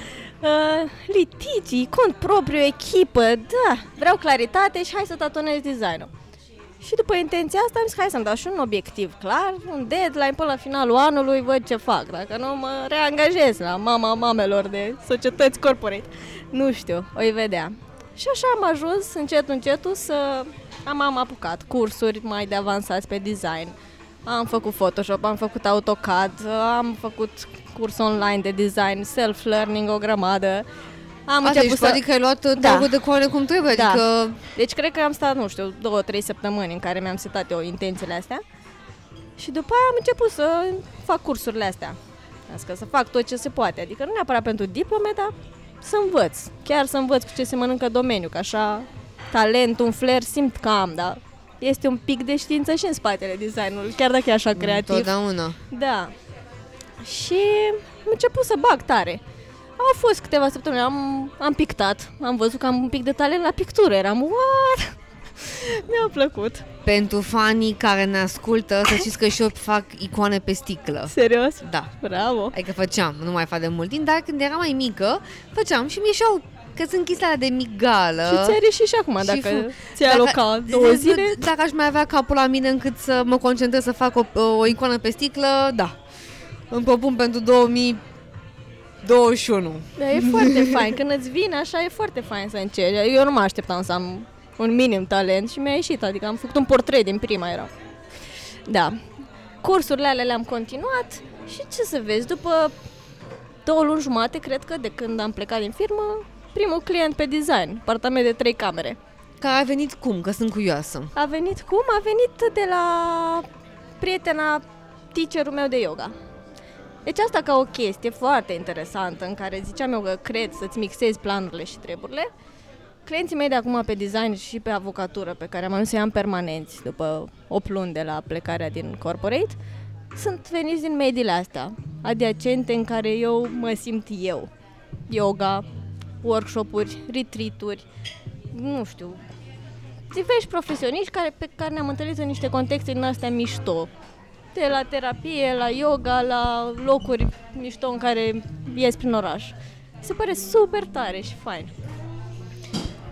Uh, litigii, cont propriu, echipă, da, vreau claritate și hai să tatonez designul. Și după intenția asta am zis, hai să-mi dau și un obiectiv clar, un deadline până la finalul anului, văd ce fac. Dacă nu, mă reangajez la mama mamelor de societăți corporate. Nu știu, o vedea. Și așa am ajuns încet, încetul să am, am apucat cursuri mai de avansați pe design. Am făcut Photoshop, am făcut AutoCAD, am făcut curs online de design, self-learning, o grămadă. Am Asta început să... adică ai luat da. de coane cum trebuie, da. adică... Deci cred că am stat, nu știu, două, trei săptămâni în care mi-am setat eu intențiile astea. Și după aia am început să fac cursurile astea. Asta să fac tot ce se poate. Adică nu neapărat pentru diplome, dar să învăț. Chiar să învăț cu ce se mănâncă domeniul, că așa talent, un flair simt că am, dar este un pic de știință și în spatele designului, chiar dacă e așa creativ. Totdeauna. Da. Și am început să bag tare. Au fost câteva săptămâni, am, am pictat, am văzut că am un pic de talent la pictură, eram, what? Mi-a plăcut. Pentru fanii care ne ascultă, să știți că și eu fac icoane pe sticlă. Serios? Da. Bravo. Adică făceam, nu mai fac de mult timp, dar când eram mai mică, făceam și mi-ieșeau că sunt chestia de migală. Și ți-ai reușit și acum, și dacă ți-ai alocat două zile. Dacă aș mai avea capul la mine încât să mă concentrez să fac o, o icoană pe sticlă, da. Îmi propun pentru 2000 21. Da, e foarte fain. Când îți vine așa, e foarte fain să încerci. Eu nu mă așteptam să am un minim talent și mi-a ieșit. Adică am făcut un portret din prima era. Da. Cursurile alea le-am continuat și ce să vezi, după două luni jumate, cred că de când am plecat din firmă, primul client pe design, apartament de trei camere. Care a venit cum? Că sunt curioasă. A venit cum? A venit de la prietena teacherul meu de yoga. Deci asta ca o chestie foarte interesantă în care ziceam eu că cred să-ți mixezi planurile și treburile. Clienții mei de acum pe design și pe avocatură, pe care am ajuns să i-am permanenți după 8 luni de la plecarea din corporate, sunt veniți din mediile astea, adiacente în care eu mă simt eu. Yoga, workshop-uri, retreat-uri, nu știu, diversi profesioniști care, pe care ne-am întâlnit în niște contexte din astea mișto, de la terapie, la yoga, la locuri mișto în care ies prin oraș. Se pare super tare și fain.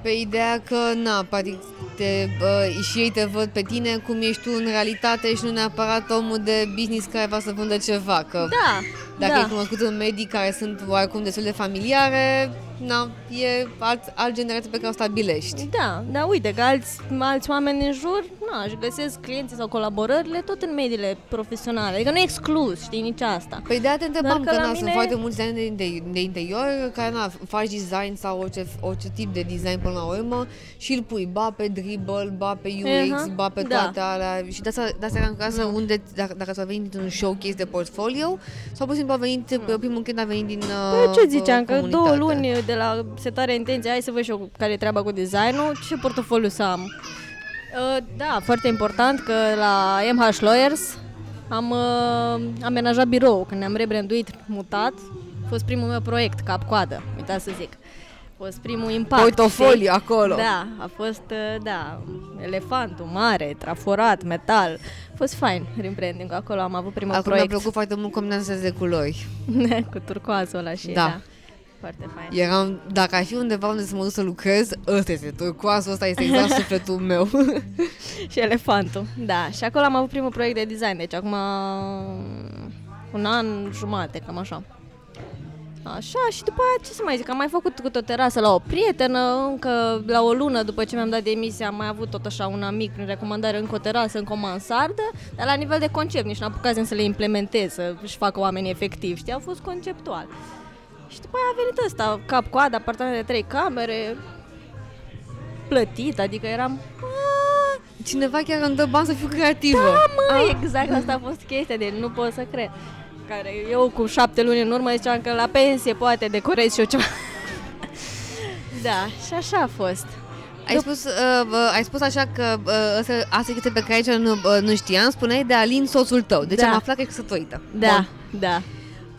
Pe ideea că, na, practic, te, uh, și ei te văd pe tine cum ești tu în realitate și nu neapărat omul de business care va să vândă ceva. Că da, dacă da. e cunoscut în medii care sunt oarecum destul de familiare, na, e alt, alt generație pe care o stabilești. Da, da, uite că alți, alți oameni în jur, na, își găsesc clienții sau colaborările tot în mediile profesionale, adică nu e exclus, știi, nici asta. Păi de-aia te întrebam, că că, la na, mine- sunt foarte mulți design de, de, de interior care na, faci design sau orice, orice tip de design până la urmă și îl pui ba pe dribble, ba pe UX, Aha, ba pe da. toate alea și de asta, de asta era în casă unde, dacă, dacă s-a venit un showcase de portfolio sau pur și simplu a venit, pe primul când a venit din uh, Păi ce ziceam, uh, că două comunitate. luni de la setarea intenției, hai să văd și eu care e treaba cu designul, ce portofoliu să am. Uh, Da, foarte important că la MH Lawyers am uh, amenajat birou, când ne-am rebranduit, mutat, a fost primul meu proiect, cap-coadă, uita să zic. A fost primul impact. Portofoliu știi? acolo. Da, a fost, uh, da, elefantul mare, traforat, metal. A fost fain rebranding acolo, am avut primul Acum mi-a proiect. plăcut foarte mult combinația de culori. cu turcoazul ăla și Da. da. Foarte fain. Eram, dacă ai fi undeva unde să mă duc să lucrez, ăsta este turcoasul, ăsta este exact sufletul meu. și elefantul. Da, și acolo am avut primul proiect de design, deci acum un an jumate, cam așa. Așa, și după aia, ce să mai zic, am mai făcut cu o terasă la o prietenă, încă la o lună după ce mi-am dat demisia am mai avut tot așa un amic prin recomandare încă o terasă, încă o mansardă, dar la nivel de concept, nici n-am apucat să le implementez, să își facă oamenii efectiv, știi, au fost conceptual. Și după aia a venit ăsta, cap-coadă, apartament de trei camere, plătit, adică eram, "Ah, Cineva chiar îmi dă bani să fiu creativă. da, mă, exact asta a fost chestia de nu pot să cred. Care eu cu șapte luni în urmă ziceam că la pensie poate decorez și eu ceva. da, și așa a fost. Ai spus, uh, uh, ai spus așa că uh, asta, asta e chestia pe care aici nu, uh, nu știam, spuneai de Alin, soțul tău. Deci Da. am aflat că e căsătorită. Da, da.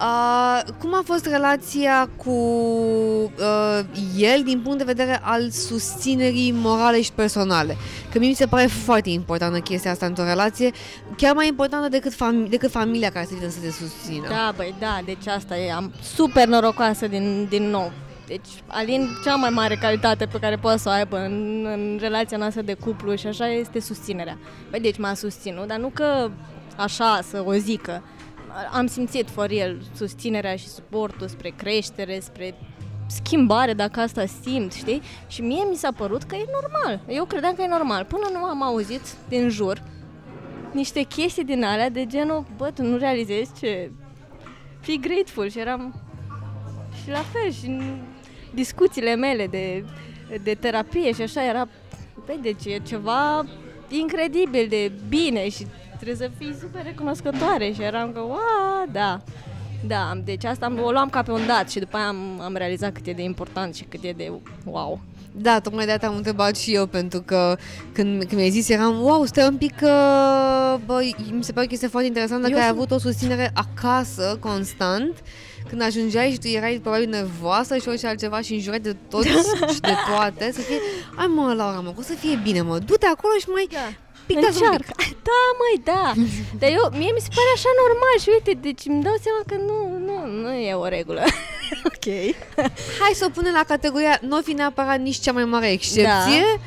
Uh, cum a fost relația cu uh, el din punct de vedere al susținerii morale și personale? Că mie mi se pare foarte importantă chestia asta într-o relație, chiar mai importantă decât, fam- decât familia care să vină să te susțină. Da, băi, da, deci asta e, am super norocoasă din, din nou. Deci, Alin, cea mai mare calitate pe care poate să o aibă în, în relația noastră de cuplu și așa este susținerea. Păi, deci m-a susținut, dar nu că așa să o zică. Am simțit for el susținerea și suportul spre creștere, spre schimbare, dacă asta simt, știi? Și mie mi s-a părut că e normal. Eu credeam că e normal. Până nu am auzit din jur niște chestii din alea de genul, bă, tu nu realizezi ce... Fii grateful și eram... Și la fel, și în discuțiile mele de, de terapie și așa era... Băi, deci e ceva incredibil de bine și trebuie să fii super recunoscătoare și eram că, wow, da. Da, deci asta am, o luam ca pe un dat și după aia am, am realizat cât e de important și cât e de wow. Da, tocmai de asta am întrebat și eu, pentru că când, când mi-ai zis, eram, wow, stai un pic, uh, bă, mi se pare că este foarte interesant dacă eu ai sunt... avut o susținere acasă, constant, când ajungeai și tu erai probabil nervoasă și orice altceva și înjurai de toți și de toate, să fie, ai mă, Laura, mă, o să fie bine, mă, du-te acolo și mai da pictați Încearcă. un pic. Da, măi, da. Dar eu, mie mi se pare așa normal și uite, deci îmi dau seama că nu, nu, nu e o regulă. ok. Hai să o punem la categoria, nu fi neapărat nici cea mai mare excepție, da.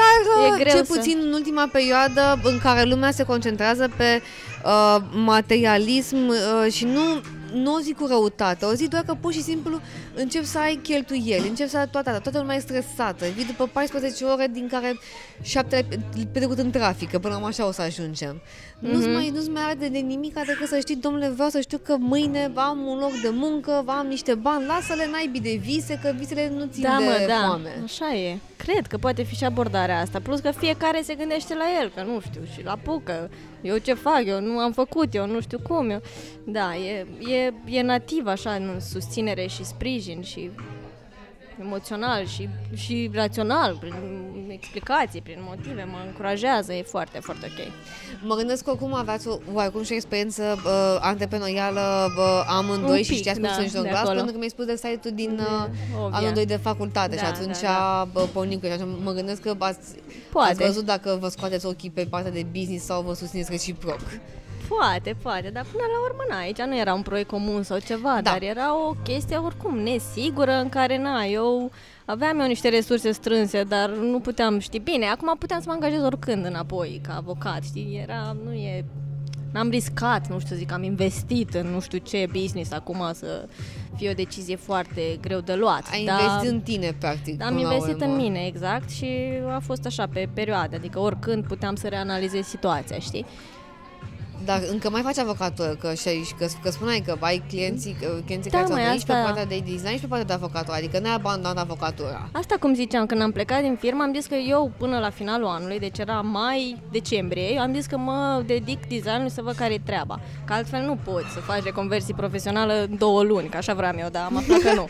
Dar e greu cel puțin să... în ultima perioadă în care lumea se concentrează pe uh, materialism uh, și nu nu o zi cu răutate, o zi doar că pur și simplu încep să ai cheltuieli, încep să ai toată, toată lumea e stresată, vii după 14 ore din care 7 le petrecut în trafic, că până la așa o să ajungem. Mm-hmm. Nu-ți mai, nu-ți mai arde de nimic decât să știi, domnule, vreau să știu că mâine am un loc de muncă, am niște bani, lasă-le naibii de vise, că visele nu țin da, de mă, da. foame. Așa e. Cred că poate fi și abordarea asta. Plus că fiecare se gândește la el, că nu știu, și la pucă. Eu ce fac, eu nu am făcut, eu nu știu cum. Eu... Da, e, e, e nativ așa în susținere și sprijin și emoțional și, și rațional, prin explicații, prin motive, mă încurajează, e foarte, foarte ok. Mă gândesc că oricum aveați o, oarecum și o experiență uh, antreprenorială uh, amândoi Un și știați cum da, să-și glas, pentru că mi-ai spus de site-ul din uh, amândoi de facultate da, și atunci da, da. pornim cu și mă gândesc că ați, ați văzut dacă vă scoateți ochii pe partea de business sau vă susțineți reciproc. Poate, poate, dar până la urmă, na, aici nu era un proiect comun sau ceva, da. dar era o chestie oricum nesigură în care, na, eu aveam eu niște resurse strânse, dar nu puteam ști bine. Acum puteam să mă angajez oricând înapoi ca avocat, știi? Era, nu e... N-am riscat, nu știu, zic, am investit în nu știu ce business acum să fie o decizie foarte greu de luat. Ai dar, investit în tine, practic. Am investit în mine, exact, și a fost așa pe perioade, adică oricând puteam să reanalizez situația, știi? Dar încă mai faci avocatură, că, și, că, că spuneai că ai clienții, clienții da, care ți-au asta... pe partea de design și pe partea de avocatură, adică n-ai abandonat avocatura. Asta cum ziceam, când am plecat din firmă, am zis că eu până la finalul anului, deci era mai-decembrie, eu am zis că mă dedic designului să văd care e treaba. Că altfel nu poți să faci reconversii profesională în două luni, că așa vreau eu, dar am aflat că nu.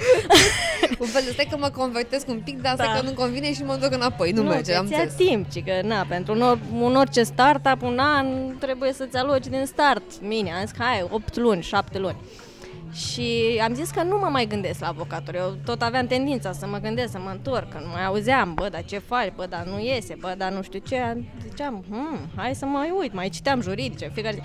un fel, stai că mă convertesc un pic, dar da. asta că nu convine și mă duc înapoi, nu, nu merge, am timp, ci că na, pentru un, or, un orice startup, un an, trebuie să-ți aloci coach din start, mine, am zis că hai, 8 luni, 7 luni. Și am zis că nu mă mai gândesc la avocatură. Eu tot aveam tendința să mă gândesc, să mă întorc, că nu mai auzeam, bă, dar ce faci, bă, dar nu iese, bă, dar nu știu ce. Ziceam, hmm, hai să mai uit, mai citeam juridice, fiecare zi.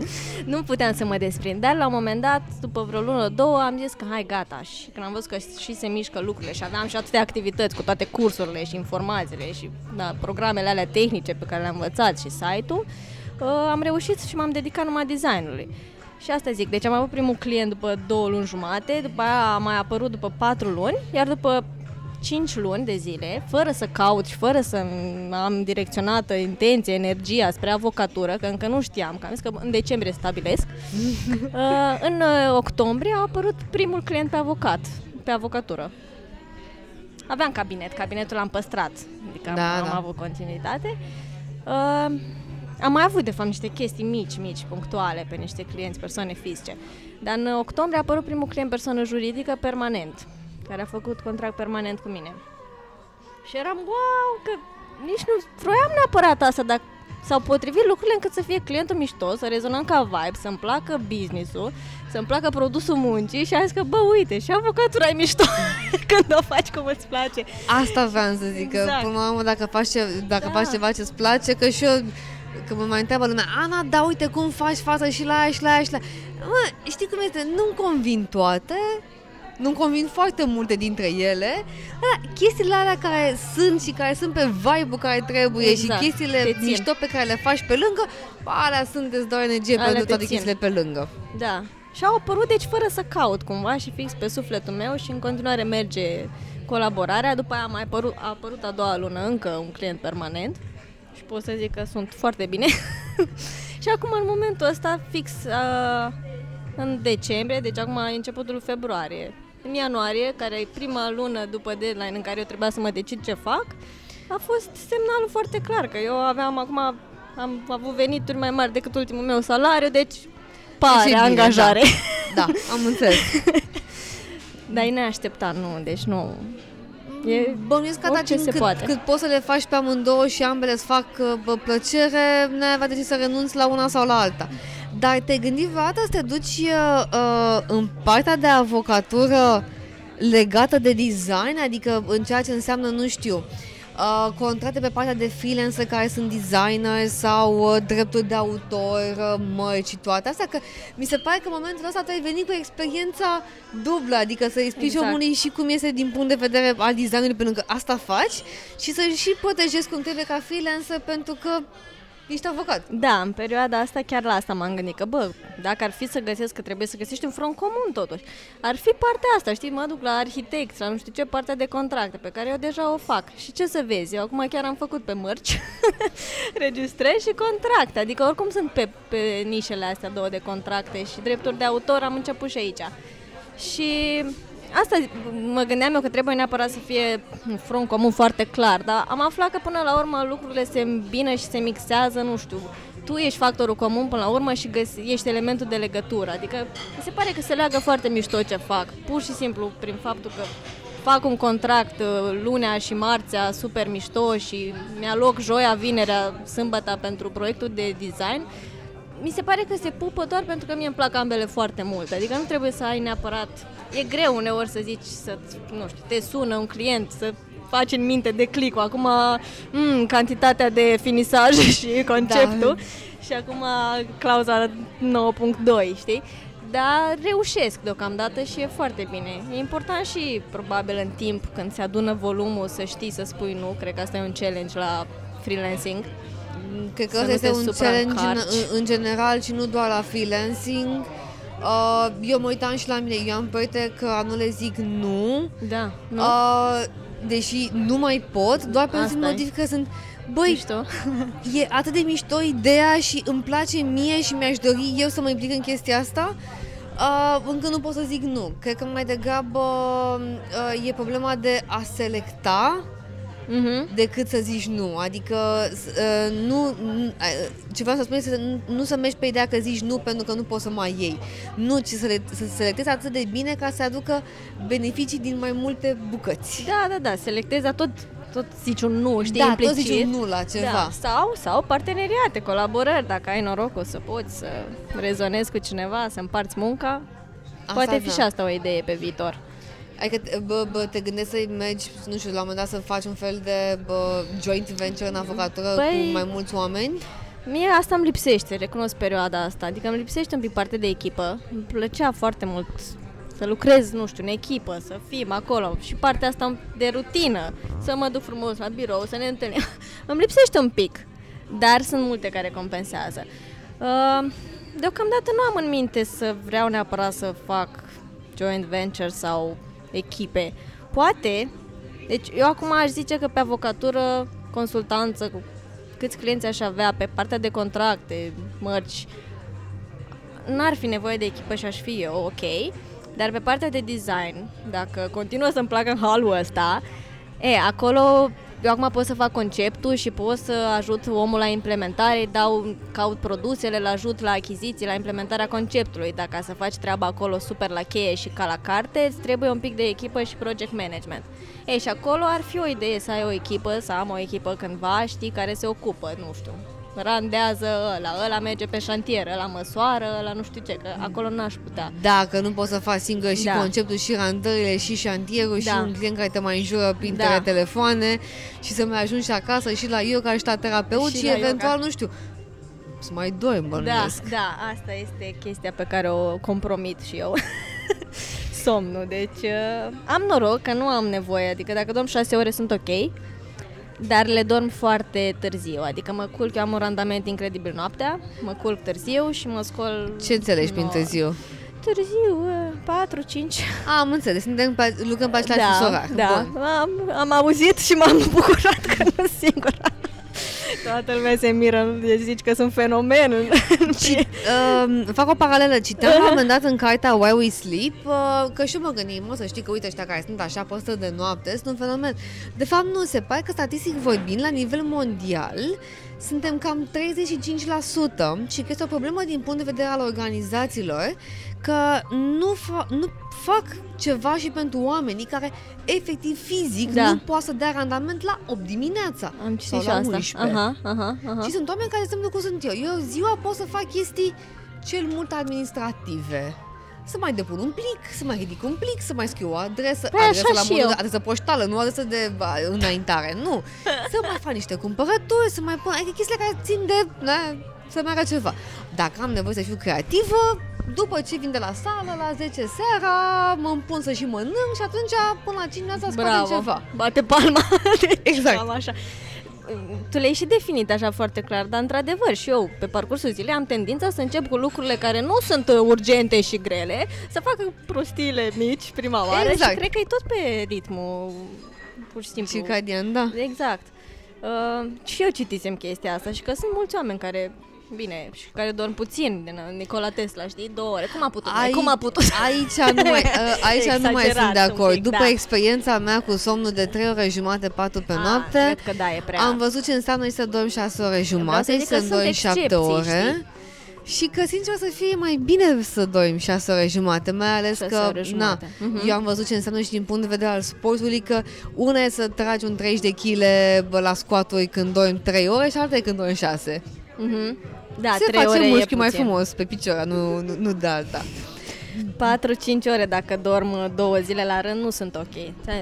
nu puteam să mă desprind, dar la un moment dat, după vreo lună, două, am zis că hai, gata. Și când am văzut că și se mișcă lucrurile și aveam și atâtea activități cu toate cursurile și informațiile și da, programele alea tehnice pe care le-am învățat și site-ul, uh, am reușit și m-am dedicat numai designului. Și asta zic, deci am avut primul client după două luni jumate, după aia a mai apărut după patru luni, iar după 5 luni de zile, fără să caut și fără să am direcționată intenție, energia spre avocatură, că încă nu știam, că am zis că în decembrie stabilesc, uh, în uh, octombrie a apărut primul client pe avocat, pe avocatură. Aveam cabinet, cabinetul l-am păstrat, adică da, am, da. am avut continuitate. Uh, am mai avut, de fapt, niște chestii mici, mici, punctuale pe niște clienți, persoane fizice. Dar în octombrie a apărut primul client persoană juridică permanent, care a făcut contract permanent cu mine. Și eram, wow, că nici nu vroiam neapărat asta, dar s-au potrivit lucrurile încât să fie clientul mișto, să rezonăm ca vibe, să-mi placă business-ul, să-mi placă produsul muncii și am zis că, bă, uite, și avocatura e mișto când o faci cum îți place. Asta vreau să zic, exact. că până la urmă dacă faci, ce, dacă da. faci ceva ce-ți place, că și eu că mă mai întreabă lumea, Ana, da, uite cum faci față și la aia și la aia și la Mă, știi cum este? Nu-mi convin toate, nu-mi convin foarte multe dintre ele. Da, chestiile alea care sunt și care sunt pe vibe care trebuie Exact. și chestiile Te țin. mișto pe care le faci pe lângă, alea sunt îți dau energie Alea pentru te toate țin. chestiile pe lângă. Da. Și au apărut, deci, fără să caut cumva și fix pe sufletul meu și în continuare merge colaborarea. După aia a mai apărut, a apărut a doua lună încă un client permanent și pot să zic că sunt foarte bine. și acum, în momentul ăsta, fix uh, în decembrie, deci acum e începutul februarie, în ianuarie, care e prima lună după deadline în care eu trebuia să mă decid ce fac, a fost semnalul foarte clar că eu aveam acum am avut venituri mai mari decât ultimul meu salariu, deci pare Deci e bine, angajare. Da, am înțeles. Dar e neașteptat, nu, deci nu. E Bănuiesc că orice atunci se cât, poate. cât poți să le faci pe amândouă și ambele îți fac uh, bă, plăcere, n-ai avea de ce să renunți la una sau la alta. Dar te-ai gândit vreodată să te duci uh, uh, în partea de avocatură legată de design, adică în ceea ce înseamnă, nu știu, uh, contracte pe partea de freelancer care sunt designer sau uh, drepturi de autor, uh, mărci și toate astea, că mi se pare că în momentul ăsta tu ai venit cu experiența dublă, adică să explici Exact. omului și cum este din punct de vedere al designului, pentru că asta faci și să și protejezi cum trebuie ca freelancer pentru că ești avocat. Da, în perioada asta chiar la asta m-am gândit că, bă, dacă ar fi să găsesc, că trebuie să găsești un front comun totuși, ar fi partea asta, știi, mă duc la arhitect, la nu știu ce, partea de contracte, pe care eu deja o fac. Și ce să vezi, eu acum chiar am făcut pe mărci, registrez și contracte, adică oricum sunt pe, pe nișele astea două de contracte și drepturi de autor, am început și aici. Și asta mă gândeam eu că trebuie neapărat să fie un front comun foarte clar, dar am aflat că până la urmă lucrurile se îmbină și se mixează, nu știu, tu ești factorul comun până la urmă și găsi, ești elementul de legătură, adică mi se pare că se leagă foarte mișto ce fac, pur și simplu prin faptul că fac un contract uh, lunea și marțea super mișto și mi-a loc joia, vinerea, sâmbătă pentru proiectul de design, mi se pare că se pupă doar pentru că mie îmi plac ambele foarte mult. Adică nu trebuie să ai neapărat... E greu uneori să zici, să, nu știu, te sună un client, să faci în minte de click acum mm, cantitatea de finisaj și conceptul și acum clauza 9.2, știi? Dar reușesc deocamdată și e foarte bine. E important și probabil în timp când se adună volumul să știi să spui nu, cred că asta e un challenge la freelancing. Cred că Să ăsta nu este te un challenge în, supraîncarci. în, în general și nu doar la freelancing. Uh, eu mă uitam și la mine, eu am proiecte că nu le zic nu, Da, nu? uh, deși nu mai pot, doar pentru Asta e. motiv că sunt Băi, Mișto. e atât de mișto ideea și îmi place mie și mi-aș dori eu să mă implic în chestia asta uh, încă nu pot să zic nu. Cred că mai degrabă uh, e problema de a selecta Mhm. decât să zici nu. Adică s- uh, nu, nu uh, ce vreau să spun este să nu, nu să mergi pe ideea că zici nu pentru că nu poți să mai iei. Nu, ci să, le, să selectezi atât de bine ca să aducă beneficii din mai multe bucăți. Da, da, da, selectezi, dar tot, tot zici un nu, știi, da, implicit. tot zici un nu la ceva. Da, sau, sau parteneriate, colaborări, dacă ai norocul să poți să rezonezi cu cineva, să împarți munca, Asta poate fi da. și asta o idee pe viitor. Adică te- bă, bă, te gândești să mergi, nu știu, la un moment dat să faci un fel de bă, joint venture în avocatură Păi- cu mai mulți oameni? Mie asta îmi lipsește, recunosc perioada asta, adică îmi lipsește un pic partea de echipă. Îmi plăcea foarte mult să lucrez, nu știu, în echipă, să fim acolo și partea asta de rutină, să mă duc frumos la birou, să ne întâlnim. îmi lipsește un pic, dar sunt multe care compensează. Uh, deocamdată nu am în minte să vreau neapărat să fac joint venture sau echipe. Poate, deci eu acum aș zice că pe avocatură, consultanță, cu câți clienți aș avea pe partea de contracte, mărci, n-ar fi nevoie de echipă și aș fi eu, ok, dar pe partea de design, dacă continuă să-mi placă în halul ăsta, e, acolo eu acum pot să fac conceptul și pot să ajut omul la implementare, îi dau, caut produsele, îl ajut la achiziții, la implementarea conceptului. Dacă să faci treaba acolo super la cheie și ca la carte, îți trebuie un pic de echipă și project management. Ei, și acolo ar fi o idee să ai o echipă, să am o echipă cândva, știi, care se ocupă, nu știu, randează ăla, ăla merge pe șantier, ăla măsoară, ăla nu știu ce, că acolo n-aș putea. Dacă nu poți să faci singur și Da. conceptul, și randările, și șantierul, și Da. un client care te mai înjură printre Da. telefoane și să mai ajungi și acasă și la yoga și la terapeut și, Și la eventual, yoga. nu știu, să mai doi Da, bănuiesc. da, asta este chestia pe care o compromit și eu. somnul, deci uh, am noroc că nu am nevoie, adică dacă dorm 6 ore sunt ok, dar le dorm foarte târziu, adică mă culc, eu am un randament incredibil noaptea, mă culc târziu și mă scol... Ce înțelegi prin nouă. târziu? Târziu, 4, 5. Am înțeles, suntem pe, lucrăm pe același fus Da, orar. da. Bun. Am, am auzit și m-am bucurat că nu sunt singura. Toată lumea se miră, deci zici că sunt fenomen. în- în Și, uh, fac o paralelă, citeam la un moment dat în cartea Why We Sleep uh, că și eu mă gândim, mă, să știi că uite ăștia care sunt așa pe ăsta de noapte sunt un fenomen. De fapt nu, se pare că statistic vorbind, la nivel mondial, suntem cam 35% și că este o problemă din punct de vedere al organizațiilor că nu, fa- nu fac ceva și pentru oamenii care efectiv fizic Da. nu poate să dea randament la 8 dimineața Am sau citit și la asta. 11. Aha, aha, aha. Și sunt oameni care se cum sunt eu. Eu ziua pot să fac chestii cel mult administrative. Să mai depun un plic, să mai ridic un plic, să mai scriu o adresă, Păi adresă așa la și modul eu. de adresă poștală, nu adresă de ba, înaintare, nu. Să mai fac niște cumpărături, să mai pun, adică chestiile care țin de, na, să meargă ceva. Dacă am nevoie să fiu creativă, după ce vin de la sală, la 10 seara, mă împun să și mănânc și atunci până la 5 dimineața scoatem Bravo. ceva. Bate palma. Deci, Exact. Cam așa. Tu le-ai și definit așa foarte clar, dar într-adevăr și eu pe parcursul zilei am tendința să încep cu lucrurile care nu sunt uh, urgente și grele, să fac prostiile mici prima oară Exact. și cred că e tot pe ritmul pur și simplu. Circadian, da. Exact. Uh, și eu citisem chestia asta și că sunt mulți oameni care Bine, și care dorm puțin, din uh, Nikola Tesla, știi, două ore. Cum a putut? Ai, cum a putut? Aici nu mai, uh, aici nu mai Exagerat sunt de un acord. pic, După da. experiența mea cu somnul de 3 ore jumate, 4 pe Ah, noapte, Cred că da, e prea. am văzut ce înseamnă și să dormi 6 ore jumate să și zic să că sunt dormi 7 excepții, ore. Și că, sincer să fie, mai bine să dormi 6 ore jumate, mai ales 6 că, ore jumate. na, Mhm. eu am văzut ce înseamnă și din punct de vedere al sportului, că una e să tragi un 30 de kg bă, la squaturi când dormi 3 ore și alta e când dormi 6. Mhm. Da, Se trei face ore e mușchi mai puțin. frumos pe picioare, nu, nu, nu de alta. 4-5 ore dacă dorm uh, două zile la rând nu sunt ok.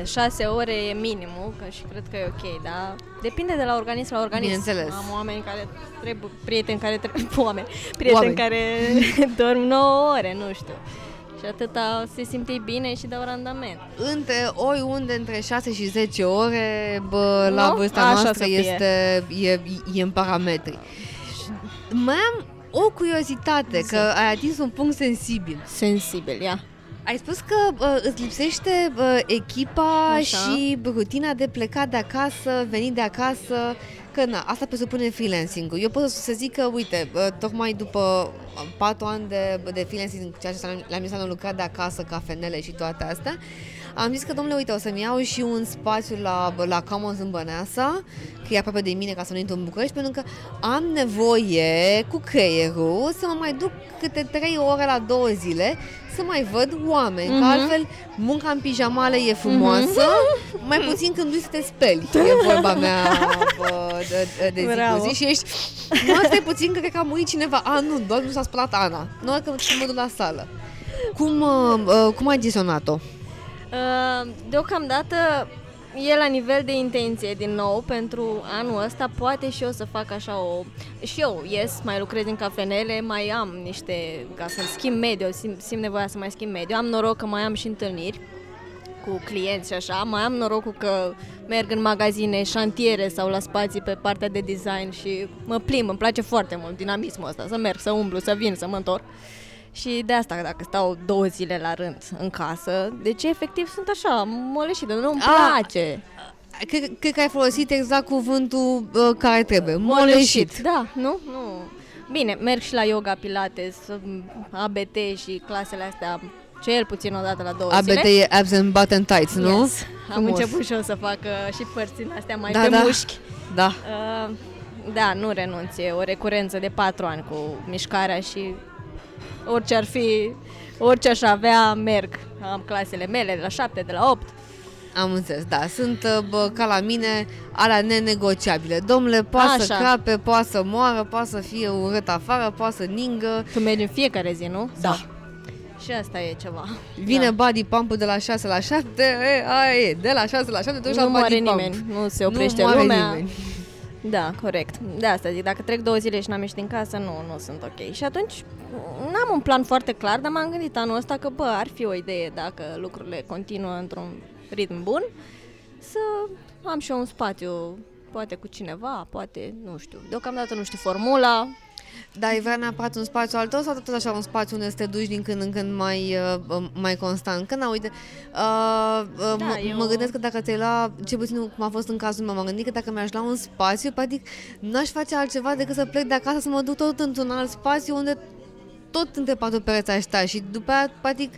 6 ore e minimul, că și cred că e ok, dar depinde de la organism la organism. Bineînțeles. Am oameni care trebuie, prieteni care trebuie, oameni, prieteni Oameni. care dorm 9 ore, nu știu. Și atâta se simte bine și dau randament. Între oriunde între 6 și 10 ore, bă, la Nu? vârsta Așa noastră să fie. este e, e în parametri. Mai am o curiozitate, Zi. că ai atins un punct sensibil. Sensibil, ia. Ai spus că uh, îți lipsește uh, echipa Așa. și rutina de plecat de acasă, venit de acasă, că na, asta presupune freelancing-ul. Eu pot să zic că, uite, uh, tocmai după uh, patru ani de, de freelancing, ceea ce la- la mine s-a lucrat de acasă, cafenele și toate astea, am zis că, domnule, uite, o să-mi iau și un spațiu la, la Commons în Băneasa, că e aproape de mine ca să nu intru în București, pentru că am nevoie cu creierul să mă mai duc câte trei ore la două zile să mai văd oameni, mm-hmm. că Mhm. altfel munca în pijamale e frumoasă, Mhm. mai puțin când duci să te speli, e vorba mea bă, de, de, de zi Bravo. cu zi și ești, nu asta e puțin că cred că a murit cineva, a nu, doar nu s-a spălat Ana, nu că mă duc la sală. Cum, uh, uh, cum ai gestionat-o? Uh, Deocamdată e la nivel de intenție din nou pentru anul ăsta poate și eu să fac așa o și eu ies, mai lucrez în cafenele, mai am niște ca să schimb mediu, simt, simt nevoia să mai schimb mediu. Am noroc că mai am și întâlniri cu clienți și așa, mai am norocul că merg în magazine, șantiere sau la spații pe partea de design și mă plimb, îmi place foarte mult dinamismul ăsta, să merg, să umblu, să vin, să mă întorc. Și de asta, dacă stau două zile la rând în casă, deci efectiv sunt așa, moleșită, nu-mi A, place. Cred, cred că ai folosit exact cuvântul uh, care trebuie, moleșit. Da, nu? Nu. Bine, merg și la yoga, pilates, ABT și clasele astea cel puțin o dată la două ABT zile. e abs and button tights, nu? Yes. Am Frumos. început și eu să fac uh, și părți din astea mai Da, pe da. mușchi. Da. Uh, da, nu renunț, e o recurență de patru ani cu mișcarea și orice ar fi, orice aș avea, merg. Am clasele mele de la 7, de la 8. Am înțeles, da, sunt uh, bă, ca la mine alea nenegociabile. Domnule, poate să Așa. crape, poate să moară, poate să fie urât afară, poate să ningă. Tu mergi în fiecare zi, nu? Da. Sau- Și asta e ceva. Vine da. body pump de la 6 la 7, e, aia e, de la 6 la 7 duci la nu body moare pump. nimeni, nu se oprește nu moare lumea. nimeni. Da, corect. De asta zic, dacă trec două zile și n-am ieșit din casă, nu, nu sunt ok. Și atunci n-am un plan foarte clar, dar m-am gândit anul ăsta că, bă, ar fi o idee dacă lucrurile continuă într-un ritm bun, să am și eu un spațiu, poate cu cineva, poate, nu știu, deocamdată nu știu formula, dar ai vrea neapărat un spațiu al tău sau tot așa un spațiu unde să te duci din când în când mai, uh, mai constant? Că na, uite, uh, uh, Da, mă, eu- mă gândesc că dacă ți-ai lua, ce puțin cum a fost în cazul meu, m-am gândit că dacă mi-aș lua un spațiu, practic n-aș face altceva decât să plec de acasă să mă duc tot într-un alt spațiu unde tot între patru pereți aș sta și după aia, practic,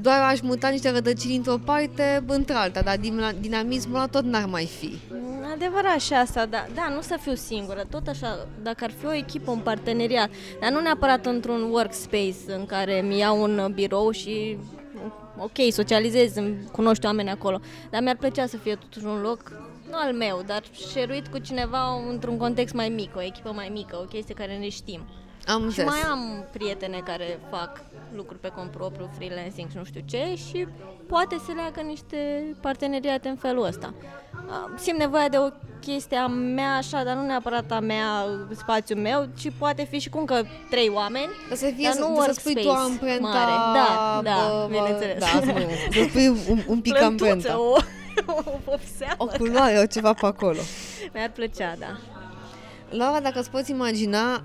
doar aș muta niște rădăcini într-o parte într-alta, dar din- dinamismul ăla tot n-ar mai fi. Mm, Adevărat și asta, da, da, nu să fiu singură, tot așa, dacă ar fi o echipă, un parteneriat, dar nu neapărat într-un workspace în care mi iau un birou și, ok, socializez, îmi cunoști oameni acolo, dar mi-ar plăcea să fie totuși un loc, nu al meu, dar șeruit cu cineva într-un context mai mic, o echipă mai mică, o chestie care ne știm. Am Și înțeles. mai am prietene care fac lucruri pe cont propriu, freelancing și nu știu ce și poate se leagă niște parteneriate în felul ăsta. Ah, Simt nevoia de o chestie a mea așa, dar nu neapărat a mea, spațiul meu, ci poate fi și cu încă trei oameni. Să se fie, Dar să, nu să spui tu workspace amprenta... mare. Da, da, bă, bă, bineînțeles. Da, să, mă- să spui un, un pic amprenta. o, o vopseală. O culoare, o ceva pe acolo. Mi-ar plăcea, da. Laura, dacă îți poți imagina,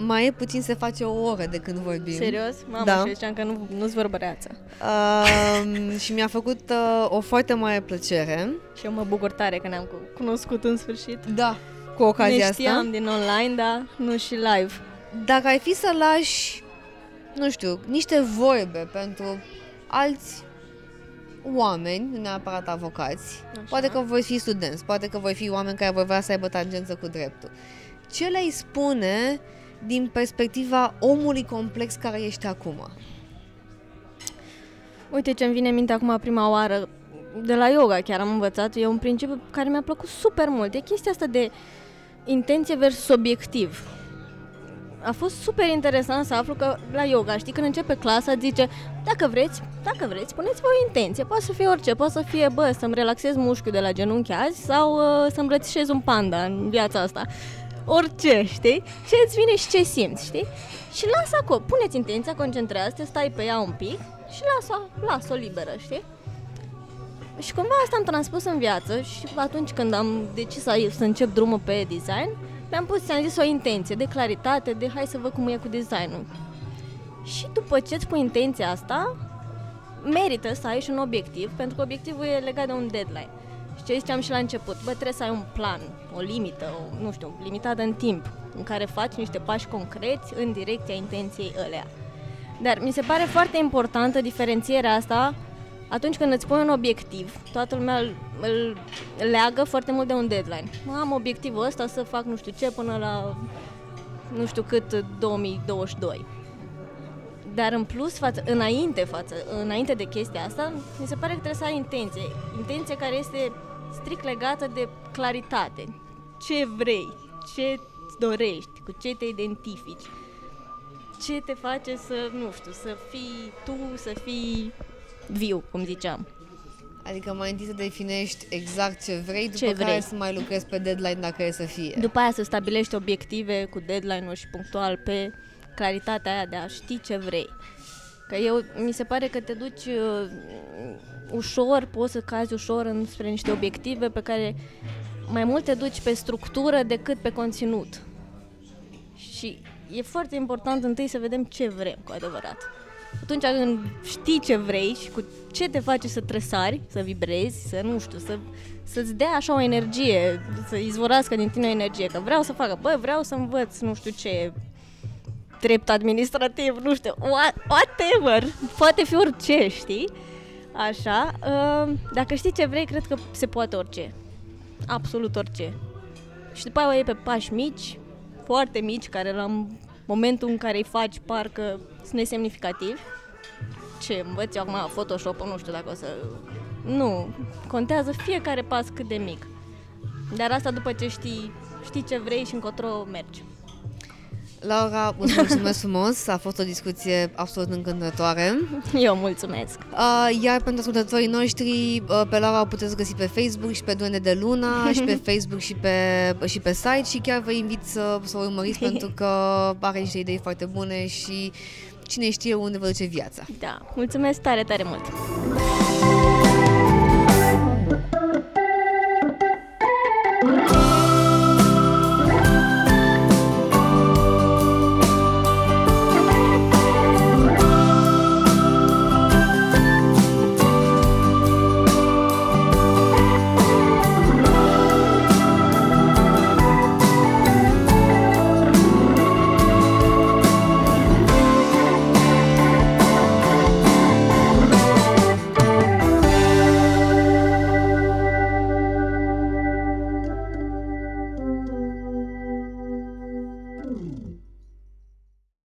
mai e puțin se face o oră de când vorbim. Serios? Mamă, Da. și eu ziceam că nu, nu-ți vorbăreață. Um, și mi-a făcut uh, o foarte mare plăcere. Și eu mă bucur tare că ne-am cu- cunoscut în sfârșit. Da. Cu ocazia ne știam asta. din online, dar nu și live. Dacă ai fi să lași, nu știu, niște vorbe pentru alți oameni, nu neapărat avocați, Așa. poate că voi fi studenți, poate că voi fi oameni care vor vrea să aibă tangență cu dreptul. Ce le-ai spune din perspectiva omului complex care ești acum? Uite ce-mi vine în minte acum prima oară de la yoga chiar am învățat, e un principiu care mi-a plăcut super mult. E chestia asta de intenție versus obiectiv. A fost super interesant să aflu că la yoga, știi, când începe clasa, zice, dacă vreți, dacă vreți, puneți-vă o intenție. Poate să fie orice, poate să fie, bă, să-mi relaxez mușchiul de la genunchi azi sau uh, să îmbrățișez un panda în viața asta. Orice, știi? Și îți vine și ce simți, știi? Și lasă acolo, puneți intenția, concentrează-te, stai pe ea un pic și lasă-o, lasă-o liberă, știi? Și cumva asta am transpus în viață și atunci când am decis să, să încep drumul pe design, mi-am pus, ți-am zis, o intenție de claritate, de hai să văd cum e cu designul. Și după ce îți pui intenția asta, merită să ai și un obiectiv, pentru că obiectivul e legat de un deadline. Și ce ziceam și la început, bă, trebuie să ai un plan, o limită, o, nu știu, limitată în timp, în care faci niște pași concreți în direcția intenției ălea. Dar mi se pare foarte importantă diferențierea asta atunci când îți pui un obiectiv, toată lumea îl, îl leagă foarte mult de un deadline. Mă, am obiectivul ăsta să fac nu știu ce până la nu știu cât 2022. Dar în plus, față, înainte, față, înainte de chestia asta, mi se pare că trebuie să ai intenție. Intenție care este strict legată de claritate. Ce vrei, ce îți dorești, cu ce te identifici, ce te face să, nu știu, să fii tu, să fii viu, cum ziceam. Adică mai întâi să definești exact ce vrei, după Ce care vrei. să mai lucrezi pe deadline dacă e să fie. După aia să stabilești obiective cu deadline-uri și punctual pe claritatea aia de a ști ce vrei. Că eu, mi se pare că te duci uh, ușor, poți să cazi ușor în, spre niște obiective pe care mai mult te duci pe structură decât pe conținut. Și e foarte important întâi să vedem ce vrem cu adevărat. Atunci când știi ce vrei și cu ce te face să tresari, să vibrezi, să nu știu, să, să-ți dea așa o energie, să izvorască din tine o energie, că vreau să facă, bă, vreau să învăț nu știu ce, drept administrativ, nu știu, what, whatever, poate fi orice, știi? Așa, uh, dacă știi ce vrei, cred că se poate orice, absolut orice. Și după aia o iei pe pași mici, foarte mici, care la momentul în care îi faci parcă sunt nesemnificativi. Ce învăț eu acum Photoshop, nu știu dacă o să... Nu, contează fiecare pas cât de mic. Dar asta după ce știi, știi ce vrei și încotro mergi. Laura, îți mulțumesc frumos, a fost o discuție absolut încântătoare. Eu mulțumesc. Uh, iar pentru ascultătorii noștri, uh, pe Laura o puteți găsi pe Facebook și pe Duende de Luna și pe Facebook și pe, și pe site și chiar vă invit să, să o urmăriți pentru că are niște idei foarte bune și cine știe unde vă duce viața. Da, mulțumesc tare, tare mult.